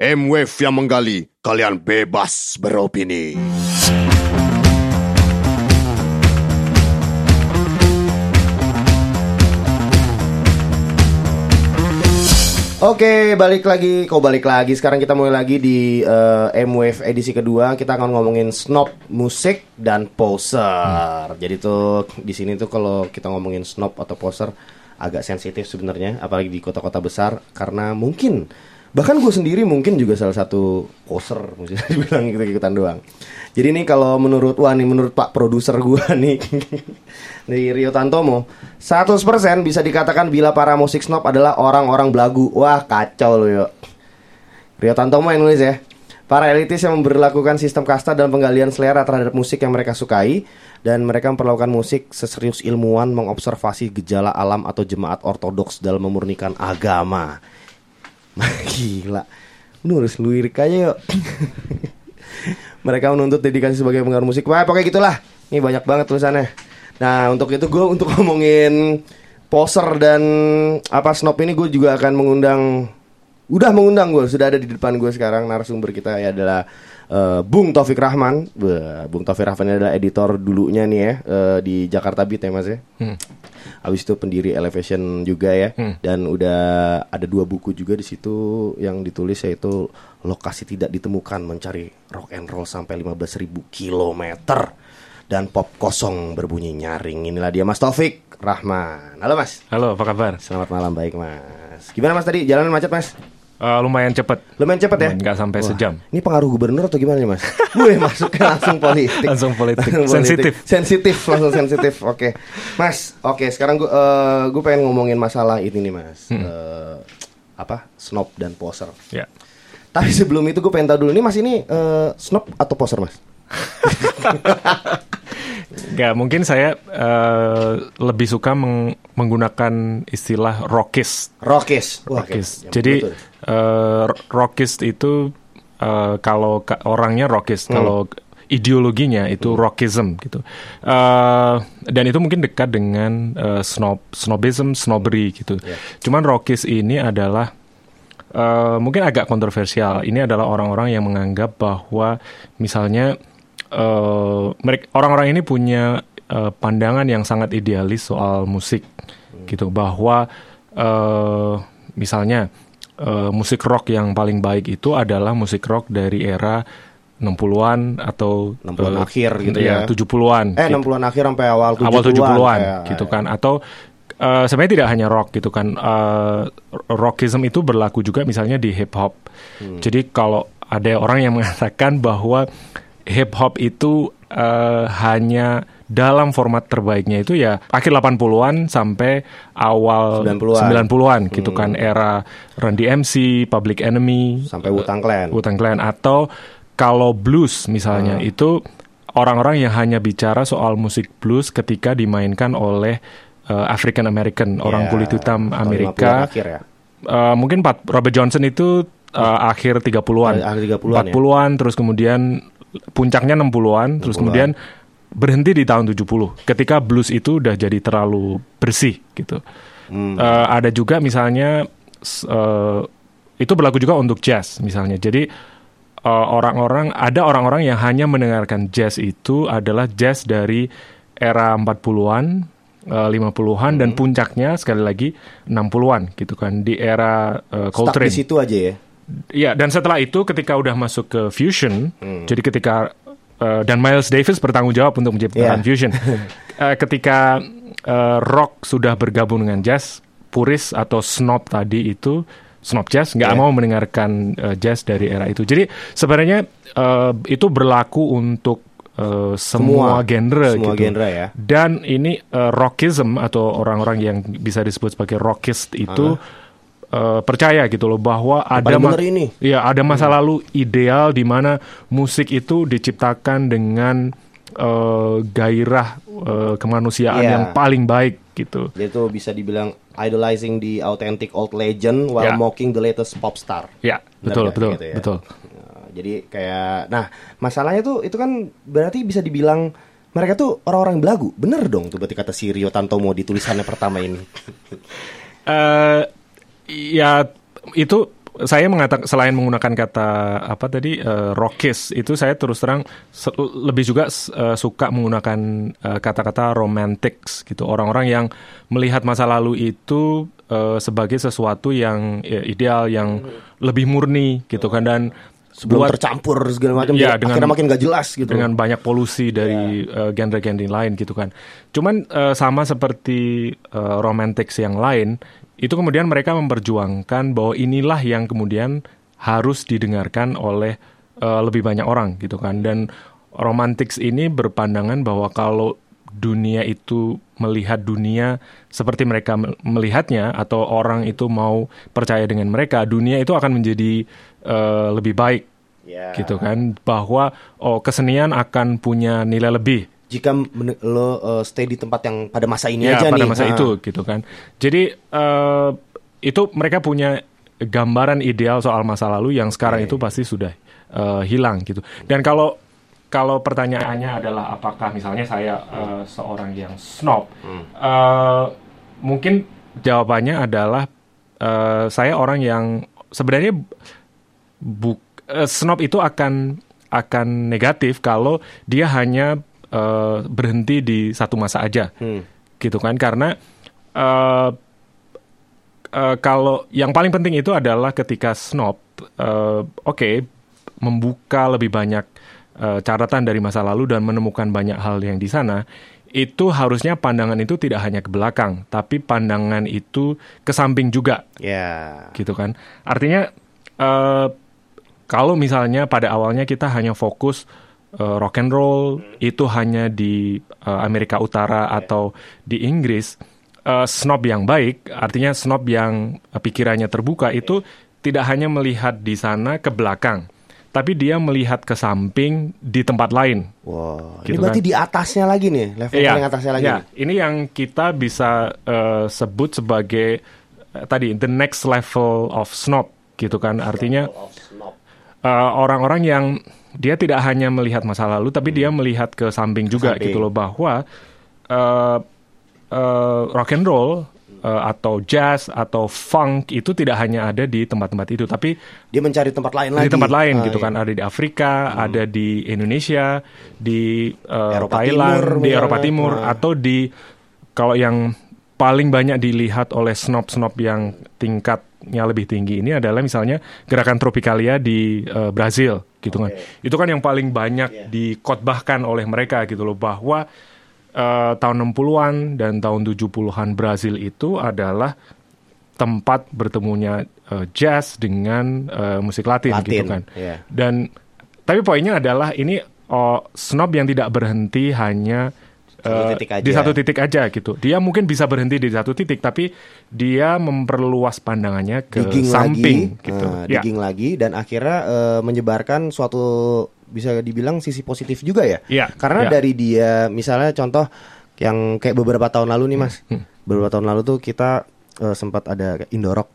M-Wave yang menggali, kalian bebas beropini. Oke, balik lagi. Kok balik lagi? Sekarang kita mulai lagi di eh, M-Wave edisi kedua. Kita akan ngomongin snob musik dan poser. Jadi tuh di sini tuh kalau kita ngomongin snob atau poser agak sensitif sebenarnya, apalagi di kota-kota besar karena mungkin bahkan gue sendiri mungkin juga salah satu poser mesti dibilang gitu ikutan doang. Jadi nih kalau menurut wah nih menurut Pak produser gua nih dari Rio Tantomo 100% bisa dikatakan bila para musik snob adalah orang-orang belagu. Wah, kacau loh yuk. Rio Tantomo yang nulis ya. Para elitis yang memperlakukan sistem kasta dan penggalian selera terhadap musik yang mereka sukai dan mereka memperlakukan musik seserius ilmuwan mengobservasi gejala alam atau jemaat ortodoks dalam memurnikan agama. Gila. Nulis lirik aja yuk. Mereka menuntut dedikasi sebagai pengaruh musik. Wah, pokoknya gitulah. Ini banyak banget tulisannya. Nah, untuk itu gue untuk ngomongin poser dan apa snob ini gue juga akan mengundang udah mengundang gue sudah ada di depan gue sekarang narasumber kita ya adalah eh, Bung Taufik Rahman. Bung Taufik Rahman ini adalah editor dulunya nih ya eh, di Jakarta Beat ya Mas ya. Habis itu pendiri Elevation juga ya dan udah ada dua buku juga di situ yang ditulis yaitu lokasi tidak ditemukan mencari rock and roll sampai 15.000 kilometer dan pop kosong berbunyi nyaring. Inilah dia Mas Taufik Rahman. Halo Mas. Halo, apa kabar? Selamat malam baik Mas. Gimana Mas tadi jalanan macet Mas? Eh, lumayan cepet. Lumayan cepet ya? Nggak sampai Wah, sejam. Ini pengaruh gubernur atau gimana nih mas? Gue masuknya langsung politik. Langsung politik. Sensitif. Sensitif, langsung sensitif. Oke, mas. Oke, sekarang gue gue pengen ngomongin masalah ini nih mas. Hmm. Eh, apa? Snob dan poser. Ya. Tapi sebelum itu gue pengen tahu dulu nih mas ini eh, snob atau poser mas? Nggak, mungkin saya eh, lebih suka meng- menggunakan istilah rockist. Rockis. Wah, Rockist. oke. Ya, Jadi betul. eh, rockist itu eh, kalau ka- orangnya rockist, Hmm. kalau ideologinya itu rockism gitu. Eh, dan itu mungkin dekat dengan eh, snob, snobism, snobbery gitu. Ya. Cuman rockist ini adalah eh, mungkin agak kontroversial. Ini adalah orang-orang yang menganggap bahwa misalnya eh, mereka orang-orang ini punya eh, pandangan yang sangat idealis soal musik gitu bahwa eh, misalnya eh, musik rock yang paling baik itu adalah musik rock dari era 60-an atau 60-an eh, akhir gitu iya, ya. 70-an Eh gitu enam an akhir sampai awal 70-an. awal 70-an kayak- gitu kan atau eh, sebenarnya tidak hanya rock gitu kan Eh, rockism itu berlaku juga misalnya di hip hop Hmm. jadi kalau ada orang yang mengatakan bahwa hip hop itu eh, hanya dalam format terbaiknya itu ya akhir 80-an sampai awal 90-an. 90-an gitu kan era Run DMC, Public Enemy, Sampai Wu-Tang Clan. Wu-Tang Clan atau kalau blues misalnya Hmm. itu orang-orang yang hanya bicara soal musik blues ketika dimainkan oleh uh, African American orang Ya, kulit hitam tahun 50-an Amerika. akhir ya. Uh, mungkin Pat- Robert Johnson itu uh, akhir 30-an. Akhir 30-an ya. 40-an terus kemudian puncaknya 60-an terus 60-an. kemudian berhenti di tahun 70 ketika blues itu udah jadi terlalu bersih gitu. Hmm. Eh, ada juga misalnya eh, itu berlaku juga untuk jazz misalnya. Jadi eh, orang-orang ada orang-orang yang hanya mendengarkan jazz itu adalah jazz dari era 40-an, eh, 50-an Hmm. dan puncaknya sekali lagi 60-an gitu kan di era Stuck Coltrane. di situ aja ya. Iya, dan setelah itu ketika udah masuk ke fusion, Hmm. jadi ketika uh, dan Miles Davis bertanggung jawab untuk menciptakan Iya. fusion. Uh, ketika uh, rock sudah bergabung dengan jazz, puris atau snob tadi itu snob jazz nggak Iya. mau mendengarkan uh, jazz dari era itu. Jadi sebenarnya uh, itu berlaku untuk uh, semua, genre semua gitu. genre ya. Dan ini uh, rockism atau orang-orang yang bisa disebut sebagai rockist itu uh, percaya gitu loh bahwa ada ma- ini. Iya, ada masa lalu ideal di mana musik itu diciptakan dengan uh, gairah uh, kemanusiaan Iya. yang paling baik gitu. Jadi itu bisa dibilang idolizing the authentic old legend while Ya. mocking the latest pop star. Ya, Benar betul, betul, gitu ya? betul. Nah, jadi kayak nah, masalahnya tuh itu kan berarti bisa dibilang mereka tuh orang-orang belagu. Bener dong tuh berarti kata si Rio Tantomo di tulisannya pertama ini. eh ya itu saya mengatakan selain menggunakan kata apa tadi uh, rockis itu saya terus terang se- lebih juga uh, suka menggunakan uh, kata-kata romantics gitu orang-orang yang melihat masa lalu itu uh, sebagai sesuatu yang ya, ideal yang lebih murni gitu kan dan Sebelum buat- tercampur segala macam, jadi dengan- akhirnya makin gak jelas gitu. dengan banyak polusi dari eh, genre-genre lain gitu kan. Cuman eh, sama seperti eh, romantics yang lain, itu kemudian mereka memperjuangkan bahwa inilah yang kemudian harus didengarkan oleh eh, lebih banyak orang gitu kan. Dan romantics ini berpandangan bahwa kalau dunia itu melihat dunia seperti mereka me- melihatnya atau orang itu mau percaya dengan mereka, dunia itu akan menjadi eh, lebih baik Ya. gitu kan bahwa oh kesenian akan punya nilai lebih Jika lo uh, stay di tempat yang pada masa ini ya aja pada nih. masa Ah. itu gitu kan jadi eh, itu mereka punya gambaran ideal soal masa lalu yang sekarang itu pasti sudah eh, hilang gitu dan kalau kalau pertanyaannya adalah apakah misalnya saya eh, seorang yang snob eh, mungkin jawabannya adalah eh, saya orang yang sebenarnya buk eh, snob itu akan akan negatif kalau dia hanya eh, berhenti di satu masa aja gitu kan karena eh, eh, kalau yang paling penting itu adalah ketika snob eh, oke membuka lebih banyak eh, catatan dari masa lalu dan menemukan banyak hal yang di sana itu harusnya pandangan itu tidak hanya ke belakang tapi pandangan itu ke samping juga Ya. gitu kan. Artinya eh, kalau misalnya pada awalnya kita hanya fokus eh, rock and roll itu hanya di eh, Amerika Utara atau di Inggris, eh, snob yang baik, artinya snob yang pikirannya terbuka itu tidak hanya melihat di sana ke belakang, tapi dia melihat ke samping di tempat lain. Wow. Gitu ini berarti kan. di atasnya lagi nih, level Iya, paling atasnya lagi. iya. nih. Ini yang kita bisa eh, sebut sebagai eh, tadi the next level of snob gitu kan. Artinya eh, orang-orang yang dia tidak hanya melihat masa lalu tapi dia melihat ke samping juga samping. gitu loh bahwa eh, eh, rock and roll eh, atau jazz atau funk itu tidak hanya ada di tempat-tempat itu tapi Dia mencari tempat lain lagi. di tempat lain Ah, gitu iya. kan ada di Afrika, ada di Indonesia, di eh, Eropa Thailand, Timur di misalnya. Eropa Timur Ah. atau di kalau yang paling banyak dilihat oleh snob-snob yang tingkatnya lebih tinggi ini adalah misalnya gerakan Tropicalia di eh, Brazil gitu kan. Itu kan yang paling banyak dikotbahkan oleh mereka gitu loh bahwa eh, tahun 60-an dan tahun 70-an Brazil itu adalah tempat bertemunya eh, jazz dengan eh, musik Latin, Latin, gitu kan. iya. Dan tapi poinnya adalah ini oh, snob yang tidak berhenti hanya Satu eh, titik aja. di satu titik aja gitu. Dia mungkin bisa berhenti di satu titik, tapi dia memperluas pandangannya ke digging samping lagi, gitu. ah, Ya. digging lagi dan akhirnya eh, menyebarkan suatu bisa dibilang sisi positif juga ya. Iya, Karena iya. dari dia misalnya contoh yang kayak beberapa tahun lalu nih Mas. Hmm, Beberapa tahun lalu tuh kita eh, sempat ada Indorok.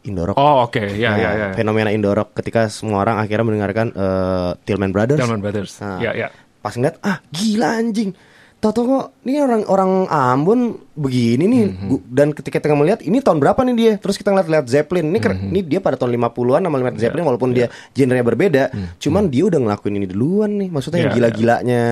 Indorok. Oh oke, ya Nah, ya ya. Fenomena Indorok ketika semua orang akhirnya mendengarkan eh, Tillman Brothers. Tillman Brothers. Nah, Ya ya. Pas ngeliat, ah gila anjing. Toto kok ini orang orang Ambon begini nih Mhm. Gu- dan ketika kita melihat ini tahun berapa nih dia terus kita ngeliat lihat Zeppelin ini keren- Mhm. ini dia pada tahun 50-an sama Led Zeppelin walaupun dia genrenya berbeda cuman dia udah ngelakuin ini duluan nih maksudnya yang Mhm. Iya, gila-gilanya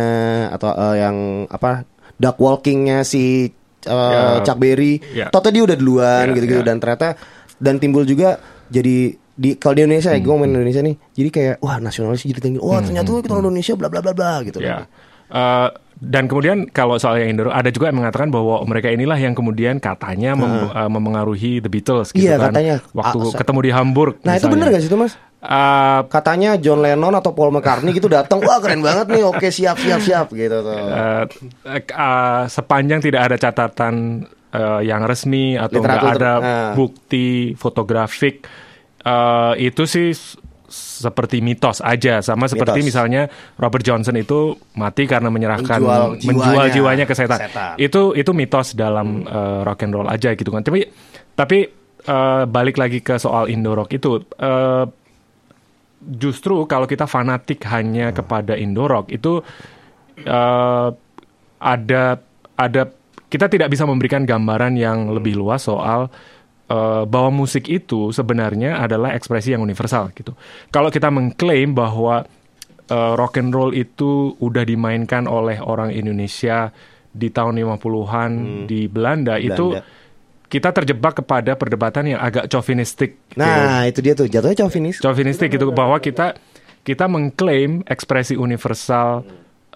atau eh, yang apa duck walkingnya si eh, Ya. Chuck Berry Ya. Toto dia udah duluan Ya, gitu-gitu ya. dan ternyata dan timbul juga jadi di kalau di Indonesia ya gue Mhm. ngomongin Indonesia nih jadi kayak wah nasionalis jadi tinggi wah ternyata kita orang Indonesia bla bla bla bla gitu Ya. Eh, dan kemudian kalau soal yang Indoro ada juga yang mengatakan bahwa mereka inilah yang kemudian katanya mem- eh, memengaruhi The Beatles gitu Iya, kan. katanya. Waktu Ah, ketemu di Hamburg. Nah itu misalnya. bener gak sih itu mas? Eh, Katanya John Lennon atau Paul McCartney gitu datang, wah keren banget nih, oke siap siap siap gitu tuh. eh, eh, eh, sepanjang tidak ada catatan eh, yang resmi atau Literatur, ada ah. bukti fotografik eh, itu sih seperti mitos aja sama seperti Mitos. misalnya Robert Johnson itu mati karena menyerahkan Menjual menjual jiwanya jiwanya ke setan. setan. Itu itu mitos dalam eh, rock and roll aja gitu kan. Tapi tapi eh, balik lagi ke soal Indo rock itu eh, justru kalau kita fanatik hanya kepada Indo rock itu eh, ada ada kita tidak bisa memberikan gambaran yang lebih luas soal eh, bahwa musik itu sebenarnya adalah ekspresi yang universal gitu. Kalau kita mengklaim bahwa eh, rock and roll itu udah dimainkan oleh orang Indonesia di tahun 50-an di Belanda, itu Belanda. kita terjebak kepada perdebatan yang agak chauvinistik gitu. Nah, itu dia tuh jatuhnya chauvinis. chauvinistik gitu bahwa kita kita mengklaim ekspresi universal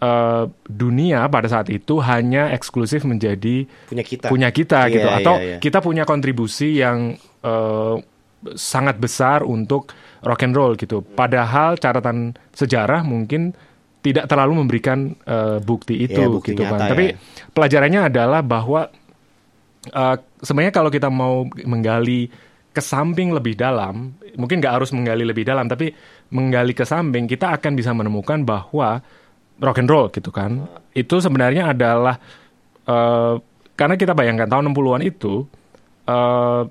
eh, dunia pada saat itu hanya eksklusif menjadi Punya kita. punya kita Iya, gitu iya, atau iya. kita punya kontribusi yang eh, sangat besar untuk rock and roll gitu. Padahal catatan sejarah mungkin tidak terlalu memberikan eh, bukti itu Iya, bukti gitu kan. ya. Tapi pelajarannya adalah bahwa eh, sebenarnya kalau kita mau menggali ke samping lebih dalam, mungkin nggak harus menggali lebih dalam, tapi menggali ke samping kita akan bisa menemukan bahwa rock and roll gitu kan, itu sebenarnya adalah eh, karena kita bayangkan tahun 60-an itu eh,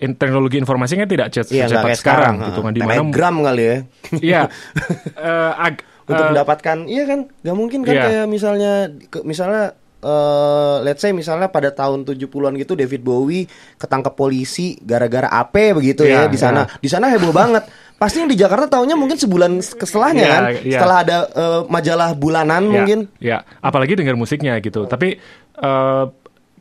in- teknologi informasinya tidak cet- Iya, nggak secepat sekarang, sekarang. gitu kan, di mana Telegram kali ya. iya eh, ag- Untuk mendapatkan, iya kan? Gak mungkin kan Iya. kayak misalnya, ke- misalnya, eh let's say misalnya pada tahun 70-an gitu David Bowie ketangkep polisi gara-gara AP begitu ya Iya, di sana. Di sana heboh banget. Pasti yang di Jakarta tahunya mungkin sebulan keselahnya Iya, kan. iya. Setelah ada eh, majalah bulanan Ya, mungkin. Ya, apalagi dengar musiknya gitu. Tapi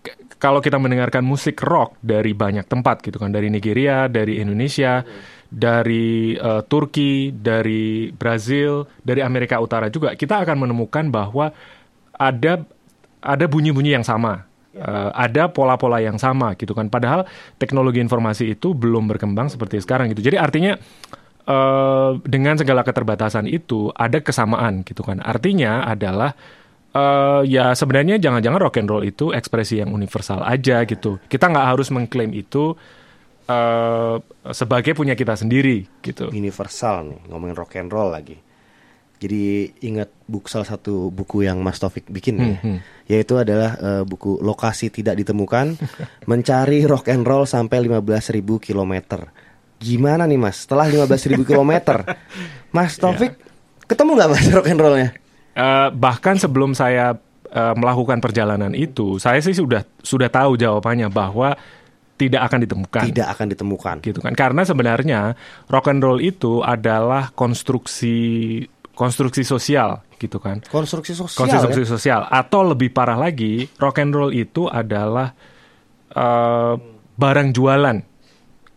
k- kalau kita mendengarkan musik rock dari banyak tempat gitu kan, dari Nigeria, dari Indonesia, dari eh, Turki, dari Brazil, dari Amerika Utara juga, kita akan menemukan bahwa ada ada bunyi-bunyi yang sama. Eh, ada pola-pola yang sama gitu kan. Padahal teknologi informasi itu belum berkembang seperti sekarang gitu. Jadi artinya eh, dengan segala keterbatasan itu ada kesamaan gitu kan. Artinya adalah eh, ya sebenarnya jangan-jangan rock and roll itu ekspresi yang universal aja gitu. Kita nggak harus mengklaim itu eh, sebagai punya kita sendiri gitu. universal nih ngomongin rock and roll lagi. Jadi ingat buku salah satu buku yang Mas Taufik bikin ya, Hmm, yaitu adalah eh, buku lokasi tidak ditemukan, mencari rock and roll sampai 15.000 kilometer. Gimana nih Mas? Setelah 15.000 kilometer, Mas Taufik ketemu nggak Mas rock and rollnya? Eh, bahkan sebelum saya eh, melakukan perjalanan itu, saya sih sudah sudah tahu jawabannya bahwa tidak akan ditemukan. Tidak akan ditemukan. gitu kan karena sebenarnya rock and roll itu adalah konstruksi konstruksi sosial gitu kan Konstruksi sosial. konstruksi ya? sosial atau lebih parah lagi rock and roll itu adalah eh, barang jualan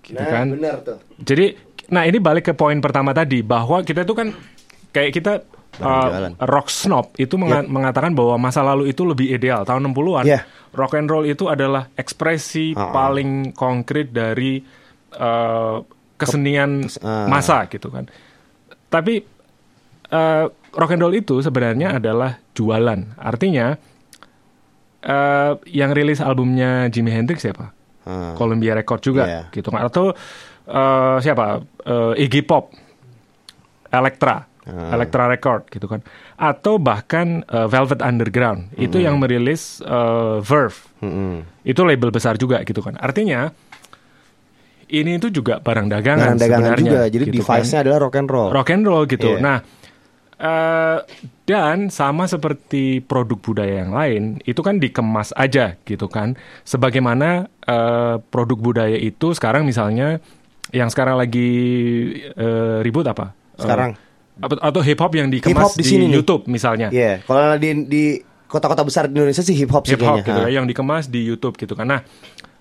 gitu Nah, kan benar tuh. jadi nah ini balik ke poin pertama tadi bahwa kita itu kan kayak kita uh, rock snob itu menga- mengatakan bahwa masa lalu itu lebih ideal tahun 60-an. Iya. Rock and roll itu adalah ekspresi Ah. paling konkret dari uh, kesenian ah. masa gitu kan. Tapi uh, rock and roll itu sebenarnya adalah jualan. Artinya uh, yang rilis albumnya Jimi Hendrix siapa? Ah. Columbia Record juga Iya. gitu kan atau eh, siapa Eh, Iggy Pop Elektra Ah. Elektra Record gitu kan atau bahkan eh, Velvet Underground itu yang merilis eh, Verve Mm-mm. itu label besar juga gitu kan artinya ini itu juga barang dagangan Barang dagangan sebenarnya juga. Jadi gitu kan. device-nya adalah rock and roll. rock and roll gitu. Iya. Nah, eh, dan sama seperti produk budaya yang lain, itu kan dikemas aja gitu kan. Sebagaimana eh, produk budaya itu sekarang misalnya yang sekarang lagi eh, ribut apa? Sekarang. apa- atau hip hop yang Hip dikemas hop di sini nih. YouTube misalnya. Iya, kalau di di kota-kota besar di Indonesia sih hip hop sih hip hop gitu Ha. ya, yang dikemas di YouTube gitu kan. Nah,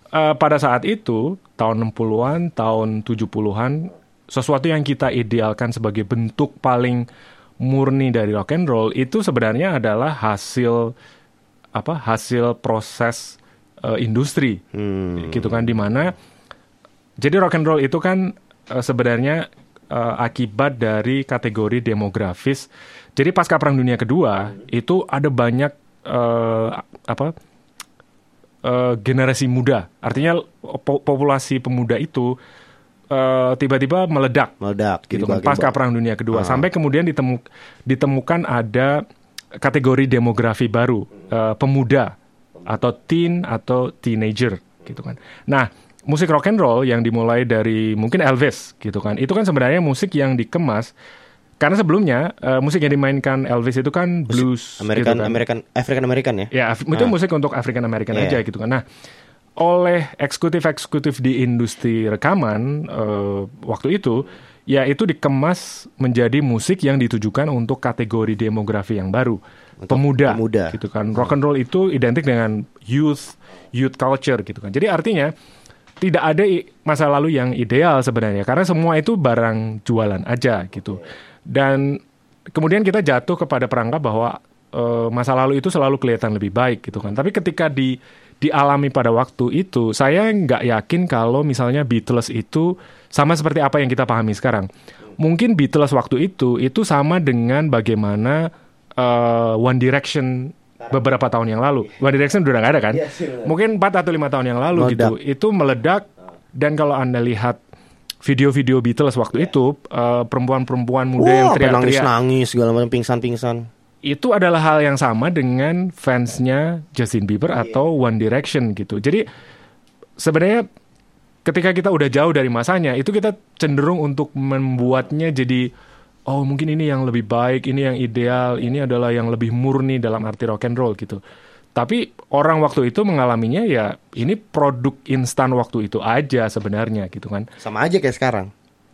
eh, pada saat itu tahun 60-an, tahun 70-an sesuatu yang kita idealkan sebagai bentuk paling murni dari rock and roll itu sebenarnya adalah hasil apa? hasil proses eh, industri. Hmm. Gitu kan di mana jadi rock and roll itu kan eh, sebenarnya eh, akibat dari kategori demografis. Jadi pasca Perang Dunia Kedua itu ada banyak eh, apa eh, generasi muda. Artinya po- populasi pemuda itu eh, tiba-tiba meledak Meledak. gitu kan pasca Perang Dunia Kedua Ah. sampai kemudian ditemu, ditemukan ada kategori demografi baru eh, pemuda atau teen atau teenager gitu kan. Nah, musik rock and roll yang dimulai dari mungkin Elvis gitu kan. Itu kan sebenarnya musik yang dikemas karena sebelumnya eh, musik yang dimainkan Elvis itu kan blues American gitu kan. American African American ya. Ya, itu Ah. musik untuk African American Iya. aja gitu kan. Nah, oleh eksekutif-eksekutif di industri rekaman eh, waktu itu, ya itu dikemas menjadi musik yang ditujukan untuk kategori demografi yang baru, pemuda, pemuda. gitu kan. Rock and roll itu identik dengan youth, youth culture gitu kan. Jadi artinya tidak ada masa lalu yang ideal sebenarnya karena semua itu barang jualan aja gitu. Dan kemudian kita jatuh kepada perangkap bahwa eh, masa lalu itu selalu kelihatan lebih baik gitu kan. Tapi ketika di dialami pada waktu itu, saya nggak yakin kalau misalnya Beatles itu sama seperti apa yang kita pahami sekarang. Mungkin Beatles waktu itu itu sama dengan bagaimana eh, One Direction beberapa tahun yang lalu. One Direction udah nggak ada kan? Mungkin 4 atau lima tahun yang lalu Meledak. gitu. Itu meledak dan kalau anda lihat video-video Beatles waktu itu eh, perempuan-perempuan muda yang Wah, teriak-teriak nangis-nangis segala macam pingsan-pingsan. Itu adalah hal yang sama dengan fansnya Justin Bieber atau One Direction gitu. Jadi sebenarnya ketika kita udah jauh dari masanya, itu kita cenderung untuk membuatnya jadi oh mungkin ini yang lebih baik, ini yang ideal, ini adalah yang lebih murni dalam arti rock and roll gitu. Tapi orang waktu itu mengalaminya ya ini produk instan waktu itu aja sebenarnya gitu kan. Sama aja kayak sekarang.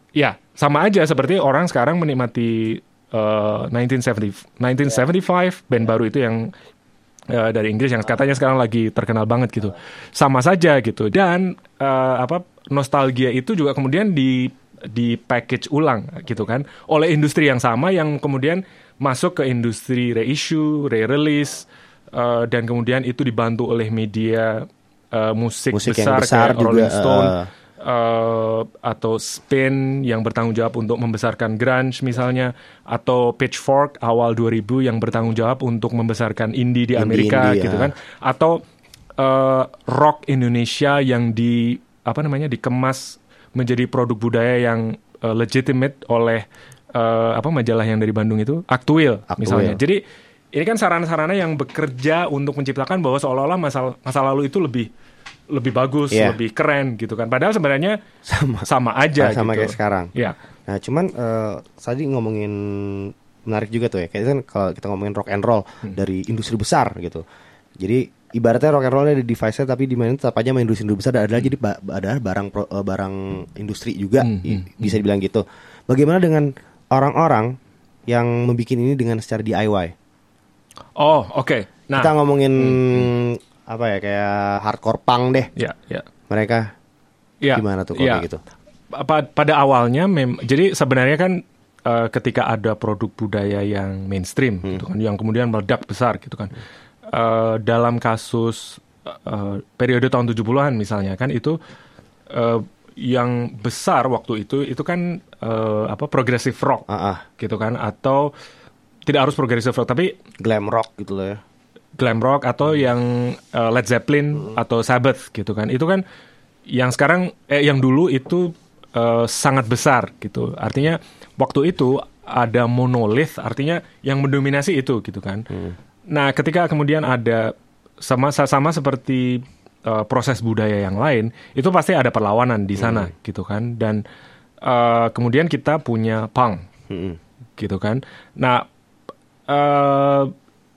Ya, sama aja seperti orang sekarang menikmati eh, 1970, 1975 band baru itu yang eh, dari Inggris yang katanya sekarang lagi terkenal banget gitu. Sama saja gitu. Dan eh, apa nostalgia itu juga kemudian di di package ulang gitu kan oleh industri yang sama yang kemudian masuk ke industri reissue, re-release eh, dan kemudian itu dibantu oleh media eh, musik, Musik besar, besar kayak juga, Rolling Stone eh. Eh, atau Spin yang bertanggung jawab untuk membesarkan grunge misalnya atau Pitchfork awal 2000 yang bertanggung jawab untuk membesarkan indie di Amerika Indie-indie, gitu ya. kan atau eh, rock Indonesia yang di apa namanya dikemas menjadi produk budaya yang eh, legitimate oleh eh, apa majalah yang dari Bandung itu Aktuil Aktuil. misalnya jadi ini kan sarana-sarana yang bekerja untuk menciptakan bahwa seolah-olah masa masa lalu itu lebih lebih bagus, Iya. lebih keren gitu kan. Padahal sebenarnya Sama. sama aja sama gitu. kayak sekarang. Ya. Nah, cuman eh, tadi ngomongin menarik juga tuh ya. Kayak kan kalau kita ngomongin rock and roll Hmm. dari industri besar gitu. Jadi ibaratnya rock and roll ada device-nya tapi di mana tetap aja main industri besar dan adalah jadi ba- adalah barang pro- eh, barang industri juga Hmm, i- bisa dibilang gitu. Bagaimana dengan orang-orang yang membuat ini dengan secara DIY? Oh, oke. Nah, kita ngomongin apa ya kayak hardcore punk deh. ya, ya. Mereka Ya, gimana tuh kalau ya. gitu? Pa- pada awalnya mem jadi sebenarnya kan eh, ketika ada produk budaya yang mainstream Hmm. gitu kan yang kemudian meledak besar gitu kan. Eh, dalam kasus eh, periode tahun 70-an misalnya kan itu eh, yang besar waktu itu itu kan eh, apa progressive rock Ah, ah, gitu kan atau tidak harus progressive rock tapi glam rock gitu loh ya. Glam rock atau yang uh, Led Zeppelin atau Sabbath gitu kan. Itu kan yang sekarang eh yang dulu itu uh, sangat besar gitu. Artinya waktu itu ada monolith artinya yang mendominasi itu gitu kan. Nah ketika kemudian ada sama sama seperti uh, proses budaya yang lain itu pasti ada perlawanan di sana gitu kan. Dan uh, kemudian kita punya punk Mm-mm. gitu kan. Nah, eh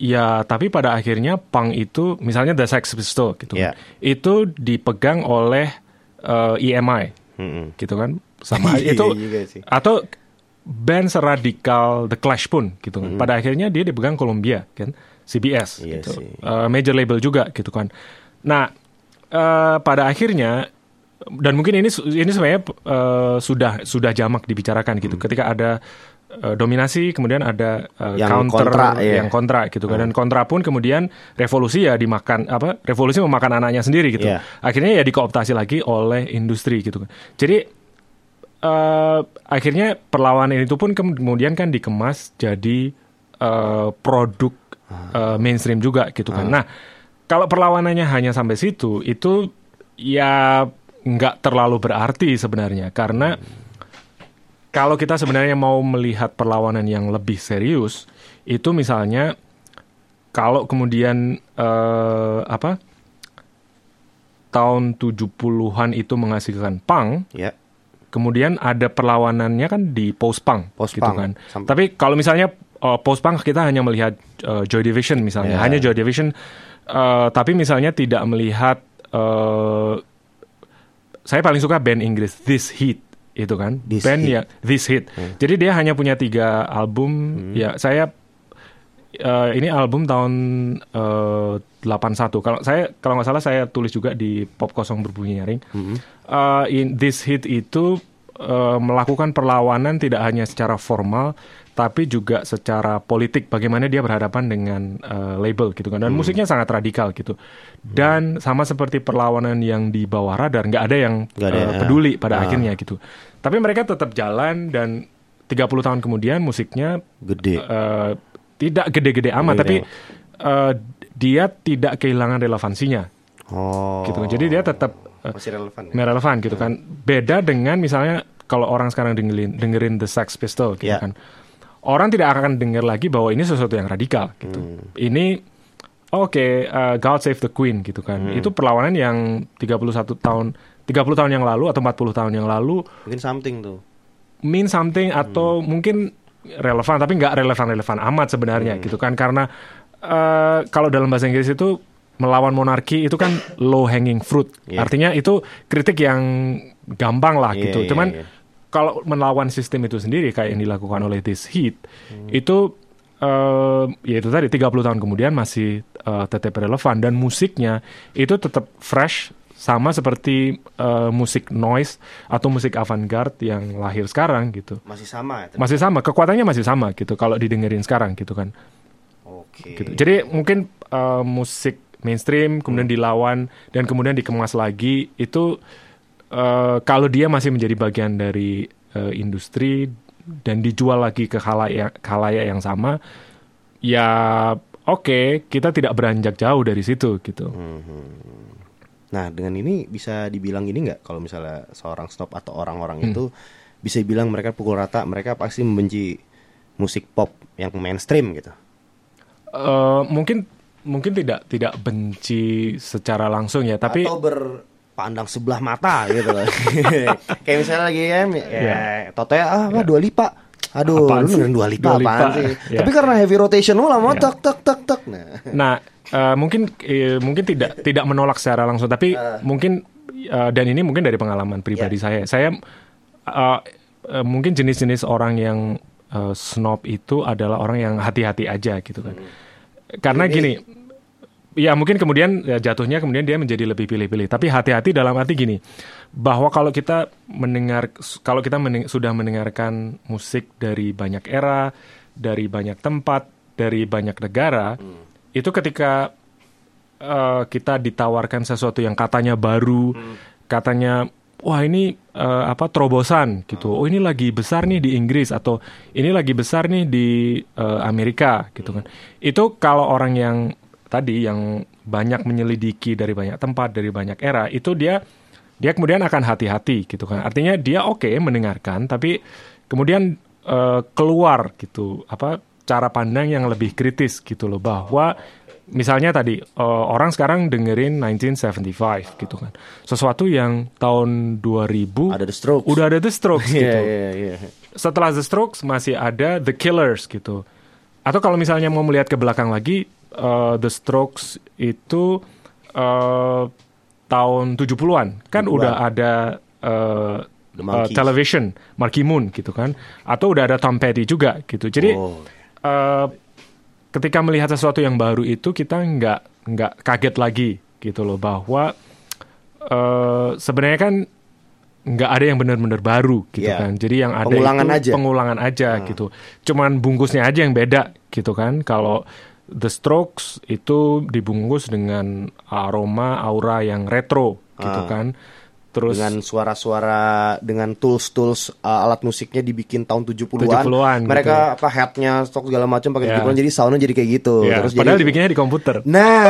ya tapi pada akhirnya punk itu misalnya The Sex Pistols gitu kan, itu dipegang oleh eh, EMI Mm-mm. gitu kan, sama Iya itu atau band seradikal The Clash pun gitu kan. Pada akhirnya dia dipegang Columbia kan, CBS Iya gitu, sih. Eh, major label juga gitu kan. Nah, eh, pada akhirnya dan mungkin ini ini sebenarnya eh, sudah sudah jamak dibicarakan gitu. Ketika ada eh, dominasi, kemudian ada eh, Yang counter kontra, iya. yang kontra gitu kan. Dan kontra pun kemudian revolusi ya dimakan apa? Revolusi memakan anaknya sendiri gitu. Iya. Akhirnya ya dikooptasi lagi oleh industri gitu kan. Jadi eh akhirnya perlawanan itu pun kemudian kan dikemas jadi eh, produk eh, mainstream juga gitu kan. Nah, kalau perlawanannya hanya sampai situ, itu ya nggak terlalu berarti sebenarnya karena kalau kita sebenarnya mau melihat perlawanan yang lebih serius, itu misalnya kalau kemudian eh, apa tahun 70-an itu menghasilkan punk, Ya. kemudian ada perlawanannya kan di post punk Post gitu kan. Sampai- Tapi kalau misalnya uh, post punk kita hanya melihat uh, Joy Division misalnya, Ya. hanya Joy Division uh, tapi misalnya tidak melihat eh, saya paling suka band Inggris This Heat itu kan This band. Hmm. ya This Hit. Jadi dia hanya punya tiga album. Ya saya eh, ini album tahun eh, 81. Kalau saya kalau nggak salah saya tulis juga di Pop Kosong Berbunyi Nyaring. Hmm. Eh, in This Hit itu eh, melakukan perlawanan tidak hanya secara formal tapi juga secara politik. Bagaimana dia berhadapan dengan eh, label gitu kan. Dan musiknya sangat radikal gitu. Dan sama seperti perlawanan yang di bawah radar nggak ada yang Nggak ada, ya. peduli pada Ah. akhirnya gitu. Tapi mereka tetap jalan dan 30 tahun kemudian musiknya Gede. eh, tidak gede-gede amat Gede tapi eh, dia tidak kehilangan relevansinya. Oh. gitu kan. Jadi dia tetap masih relevan. ya? relevan gitu kan beda dengan misalnya kalau orang sekarang dengerin dengerin The Sex Pistol gitu Ya. kan orang tidak akan dengar lagi bahwa ini sesuatu yang radikal gitu Hmm. ini oke uh, God Save the Queen gitu kan Hmm. itu perlawanan yang 31 tahun 30 tahun yang lalu atau 40 tahun yang lalu Mungkin something tuh. mean something atau Hmm. mungkin relevan tapi nggak relevan-relevan amat sebenarnya Hmm. gitu kan karena eh, kalau dalam bahasa Inggris itu melawan monarki itu kan low hanging fruit Iya. artinya itu kritik yang gampang lah Iya, gitu iya, cuman iya. kalau melawan sistem itu sendiri kayak yang dilakukan oleh this heat Hmm. itu eh ya itu tadi 30 tahun kemudian masih eh, tetap relevan dan musiknya itu tetap fresh sama seperti eh, musik noise atau musik avant-garde yang lahir sekarang gitu. Masih sama ya. Masih sama, kekuatannya masih sama gitu kalau didengerin sekarang gitu kan. Oke. Gitu. Jadi mungkin eh, musik mainstream kemudian Hmm. dilawan dan kemudian dikemas lagi itu eh, kalau dia masih menjadi bagian dari eh, industri dan dijual lagi ke khalayak khalayak yang sama ya oke kita tidak beranjak jauh dari situ gitu. Nah, dengan ini bisa dibilang ini nggak kalau misalnya seorang stop atau orang-orang Hmm. itu bisa bilang mereka pukul rata, mereka pasti membenci musik pop yang mainstream gitu. Eh, mungkin mungkin tidak tidak benci secara langsung ya tapi atau berpandang sebelah mata gitu loh. Kayak misalnya lagi ya, ya Toto ya, ah, apa, dua lipa. Aduh, Apaan lu dengerin dua lipa Dua apaan Lipa. sih? Ya. Tapi karena heavy rotation lu lama Ya. tak tak tak tak. Nah, Nah, eh, mungkin eh, mungkin tidak tidak menolak secara langsung, tapi mungkin eh, dan ini mungkin dari pengalaman pribadi saya. Saya eh, eh, mungkin jenis-jenis orang yang eh, snob itu adalah orang yang hati-hati aja gitu kan. Karena gini, ya mungkin kemudian ya, jatuhnya kemudian dia menjadi lebih pilih-pilih. Tapi hati-hati dalam arti gini, bahwa kalau kita mendengar, kalau kita mendeng- sudah mendengarkan musik dari banyak era, dari banyak tempat, dari banyak negara, itu ketika eh, kita ditawarkan sesuatu yang katanya baru, katanya wah ini eh, apa terobosan gitu. Oh ini lagi besar nih di Inggris atau ini lagi besar nih di eh, Amerika gitu kan. Itu kalau orang yang tadi yang banyak menyelidiki dari banyak tempat, dari banyak era, itu dia dia kemudian akan hati-hati gitu kan. Artinya dia oke mendengarkan tapi kemudian eh, keluar gitu apa cara pandang yang lebih kritis gitu loh bahwa misalnya tadi eh, orang sekarang dengerin 1975 gitu kan. Sesuatu yang tahun 2000 ada The Strokes. udah ada The Strokes gitu. iya, iya. Setelah The Strokes masih ada The Killers gitu. Atau kalau misalnya mau melihat ke belakang lagi eh, The Strokes itu eh, tahun 70-an kan 70-an. udah ada eh, Monkees. television Marquee Moon gitu kan atau udah ada Tom Petty juga gitu. Jadi Oh. eh, ketika melihat sesuatu yang baru itu kita nggak nggak kaget lagi gitu loh bahwa eh, sebenarnya kan nggak ada yang benar-benar baru gitu Iya. kan. Jadi yang ada Pengulangan itu aja. Pengulangan aja gitu. Cuman bungkusnya aja yang beda gitu kan. Kalau The Strokes itu dibungkus dengan aroma aura yang retro gitu Ah. kan. Terus dengan suara-suara dengan tools-tools uh, alat musiknya dibikin tahun 70-an. 70-an Mereka apa headnya stok segala macam pakai Ya. 70-an jadi soundnya jadi kayak gitu. ya, Terus padahal jadi dibikinnya di komputer Nah,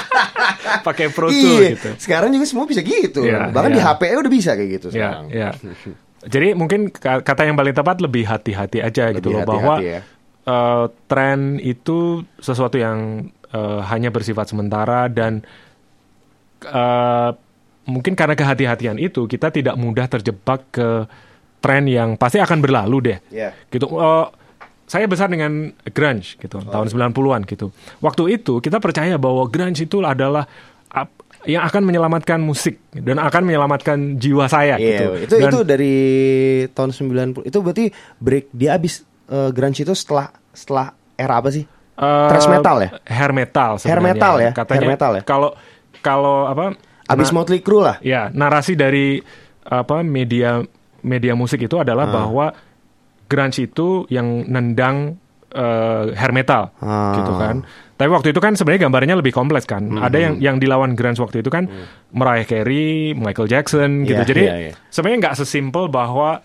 pakai Pro Tools iya. gitu. Sekarang juga semua bisa gitu. Iya, Bahkan iya. di HP udah bisa kayak gitu Ya, sekarang. ya. Jadi mungkin ka- kata yang paling tepat lebih hati-hati aja gitu loh Lebih bahwa hati-hati ya. eh, tren itu sesuatu yang eh, hanya bersifat sementara dan eh, mungkin karena kehati-hatian itu kita tidak mudah terjebak ke tren yang pasti akan berlalu deh. Iya. Gitu. Eh, saya besar dengan grunge gitu, tahun 90-an gitu. Waktu itu kita percaya bahwa grunge itu adalah yang akan menyelamatkan musik dan akan menyelamatkan jiwa saya Iya, gitu. itu Dan- itu dari tahun 90. Itu berarti break dia abis eh, grunge itu setelah setelah era apa sih? Eh, Thrash metal ya? Hair metal Hair sebenarnya. metal ya? Katanya Hair metal ya? Kalau kalau apa? Abis na- Motley Crue lah. Ya, narasi dari apa media media musik itu adalah bahwa grunge itu yang nendang eh, hair metal Ah. gitu kan. Tapi waktu itu kan sebenarnya gambarnya lebih kompleks kan. Hmm. Ada yang yang dilawan grunge waktu itu kan Mariah Carey, Michael Jackson gitu. Iya, Jadi iya, iya. sebenarnya nggak sesimpel bahwa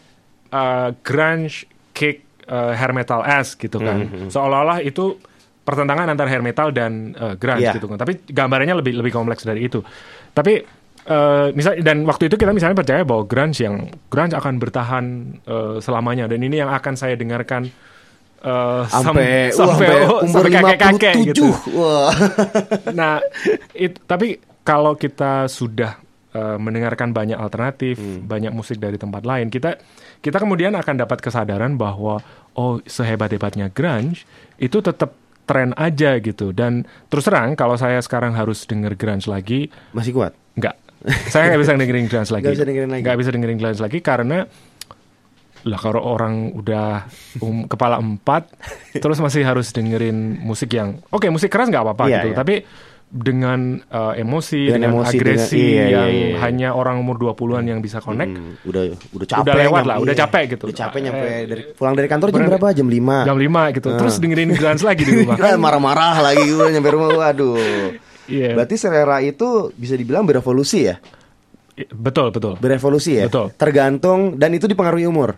eh, grunge kick eh, hair metal ass gitu kan. Hmm, Seolah-olah itu pertentangan antara hair metal dan eh, grunge Iya. gitu kan. Tapi gambarnya lebih lebih kompleks dari itu. Tapi eh misal dan waktu itu kita misalnya percaya bahwa grunge yang grunge akan bertahan eh, selamanya dan ini yang akan saya dengarkan eh, sam- Sampai sampai, umur kakek-kakek 57. gitu. Wah. Nah, it- tapi kalau kita sudah eh, mendengarkan banyak alternatif, Hmm. banyak musik dari tempat lain, kita kita kemudian akan dapat kesadaran bahwa oh sehebat-hebatnya grunge itu tetap tren aja gitu. Dan terus terang kalau saya sekarang harus denger grunge lagi, Masih kuat. nggak. saya nggak bisa dengerin grunge lagi. Nggak bisa dengerin lagi. Nggak bisa dengerin grunge lagi karena lah kalau orang udah um, kepala empat terus masih harus dengerin musik yang oke musik keras nggak apa-apa Iya, gitu iya. tapi dengan uh, emosi Dengan dengan, emosi, agresi dengan- iya, iya, yang iya, iya. hanya orang umur 20-an yang bisa connect Hmm, udah udah capek. Udah lewat nyampe- lah, udah iya. capek gitu. Udah capek nyampe Eh, dari pulang dari kantor jam berapa? Jam 5. jam 5 gitu terus dengerin grunge lagi di rumah Kan marah-marah lagi gue nyampe rumah waduh. Iya. Berarti selera itu bisa dibilang berevolusi ya? betul betul Berevolusi ya? Betul. Tergantung dan itu dipengaruhi umur.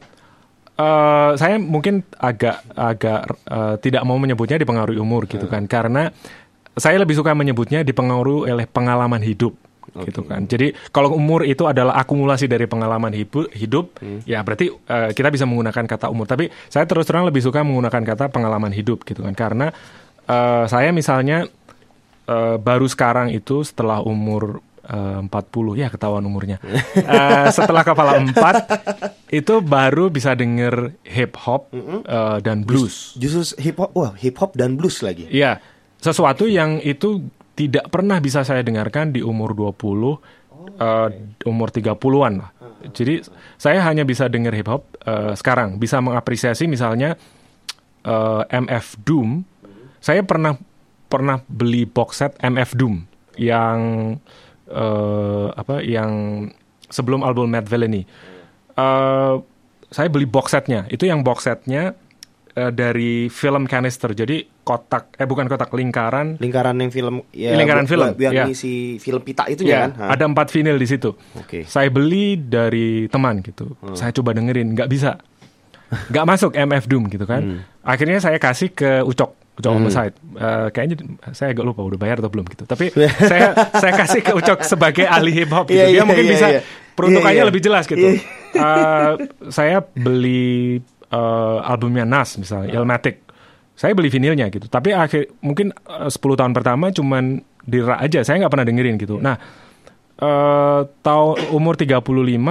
Eh, saya mungkin agak agak eh, tidak mau menyebutnya dipengaruhi umur gitu kan karena saya lebih suka menyebutnya dipengaruhi oleh pengalaman hidup gitu kan. Jadi kalau umur itu adalah akumulasi dari pengalaman hidup, hidup ya berarti eh, kita bisa menggunakan kata umur. Tapi saya terus terang lebih suka menggunakan kata pengalaman hidup gitu kan karena eh, saya misalnya eh, baru sekarang itu setelah umur eh, 40 ya ketahuan umurnya. Eh, setelah kepala 4 itu baru bisa denger hip hop eh, dan blues. Justru hip hop, wah hip hop dan blues lagi. Iya, sesuatu yang itu tidak pernah bisa saya dengarkan di umur 20 eh, umur 30-an lah. Jadi saya hanya bisa denger hip hop eh, sekarang, bisa mengapresiasi misalnya eh, MF Doom. Saya pernah pernah beli box set MF Doom yang eh, apa yang sebelum album Mad Villainy. Eh, saya beli box setnya. Itu yang box setnya eh, dari film canister. Jadi kotak eh bukan kotak lingkaran. Lingkaran yang film ya Lingkaran film, biar iya. ngisi film pita itu Ya, kan. Ada empat vinyl di situ. Oke. Saya beli dari teman gitu. Hmm. Saya coba dengerin, nggak bisa, nggak masuk MF Doom gitu kan. Hmm. Akhirnya saya kasih ke Ucok, Ucok Homicide. Eh, kayaknya saya agak lupa udah bayar atau belum gitu. Tapi saya saya kasih ke Ucok sebagai ahli hip hop gitu. Iya, Dia iya, mungkin iya, bisa iya. peruntukannya Iya, iya. lebih jelas gitu. Iya. Eh, saya beli eh, albumnya Nas misalnya, Illmatic. Saya beli vinilnya gitu. Tapi akhir mungkin eh, 10 tahun pertama cuman di rak aja. Saya nggak pernah dengerin gitu. Nah, eh tahun umur 35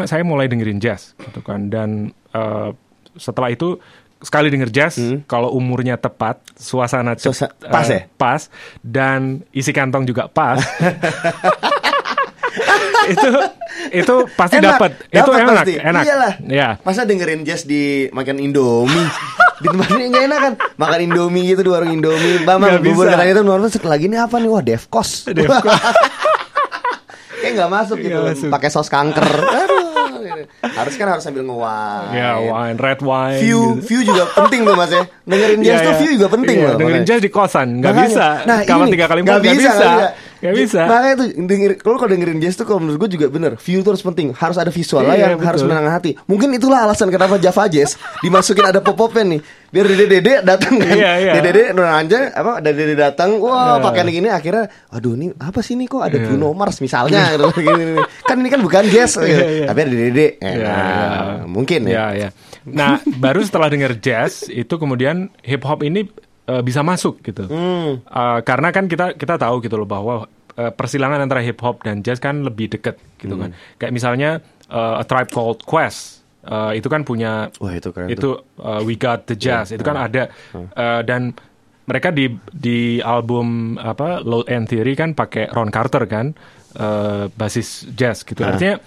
saya mulai dengerin jazz gitu kan dan eh, setelah itu sekali denger jazz kalau umurnya tepat suasana cep- Suasa- pas ya? pas dan isi kantong juga pas itu itu pasti dapat itu enak pasti. enak. Iyalah. ya. Masa dengerin jazz di makan Indomie? Di tempat ini nggak enak kan Makan Indomie gitu di warung Indomie. Bang, Nggak bubur kacang itu Nuansa lagi ini apa nih? Wah Devkos Kayak nggak masuk gitu. Pakai saus kanker. Harus kan harus sambil nge-wine. Ya wine red wine View gitu. View juga penting tuh mas ya. Dengerin jazz Iya, tuh iya. view juga penting Iya, loh dengerin makanya. jazz di kosan. Nggak bisa. Nah, kalau ini, tiga kali nggak empat nggak bisa, bisa. nggak bisa Makanya tuh denger, kalau kalau dengerin jazz tuh kalau menurut gue juga bener View tuh harus penting Harus ada visualnya Iya, yang harus betul. menangani hati Mungkin itulah alasan kenapa Java Jazz Dimasukin ada pop-popnya nih Biar dede-dede datang kan Iya, iya. Dede-dede Nuranja apa dede-dede datang Wah Iya. pakaian gini akhirnya Aduh ini apa sih ini kok ada Iya. Bruno Mars misalnya gitu, gini. Kan ini kan bukan jazz gitu. Iya, iya. Tapi ada dede-dede Eh, Iya, nah, iya. Mungkin ya ya. Nah, baru setelah denger jazz itu kemudian hip hop ini eh, bisa masuk gitu. Hmm. Eh, karena kan kita kita tahu gitu loh bahwa eh, persilangan antara hip hop dan jazz kan lebih deket gitu Hmm. kan. Kayak misalnya eh, A Tribe Called Quest eh, itu kan punya Wah itu keren itu eh, We Got the Jazz itu kan ada Eh, dan mereka di di album apa Load and Theory kan pakai Ron Carter kan eh, basis jazz gitu. Artinya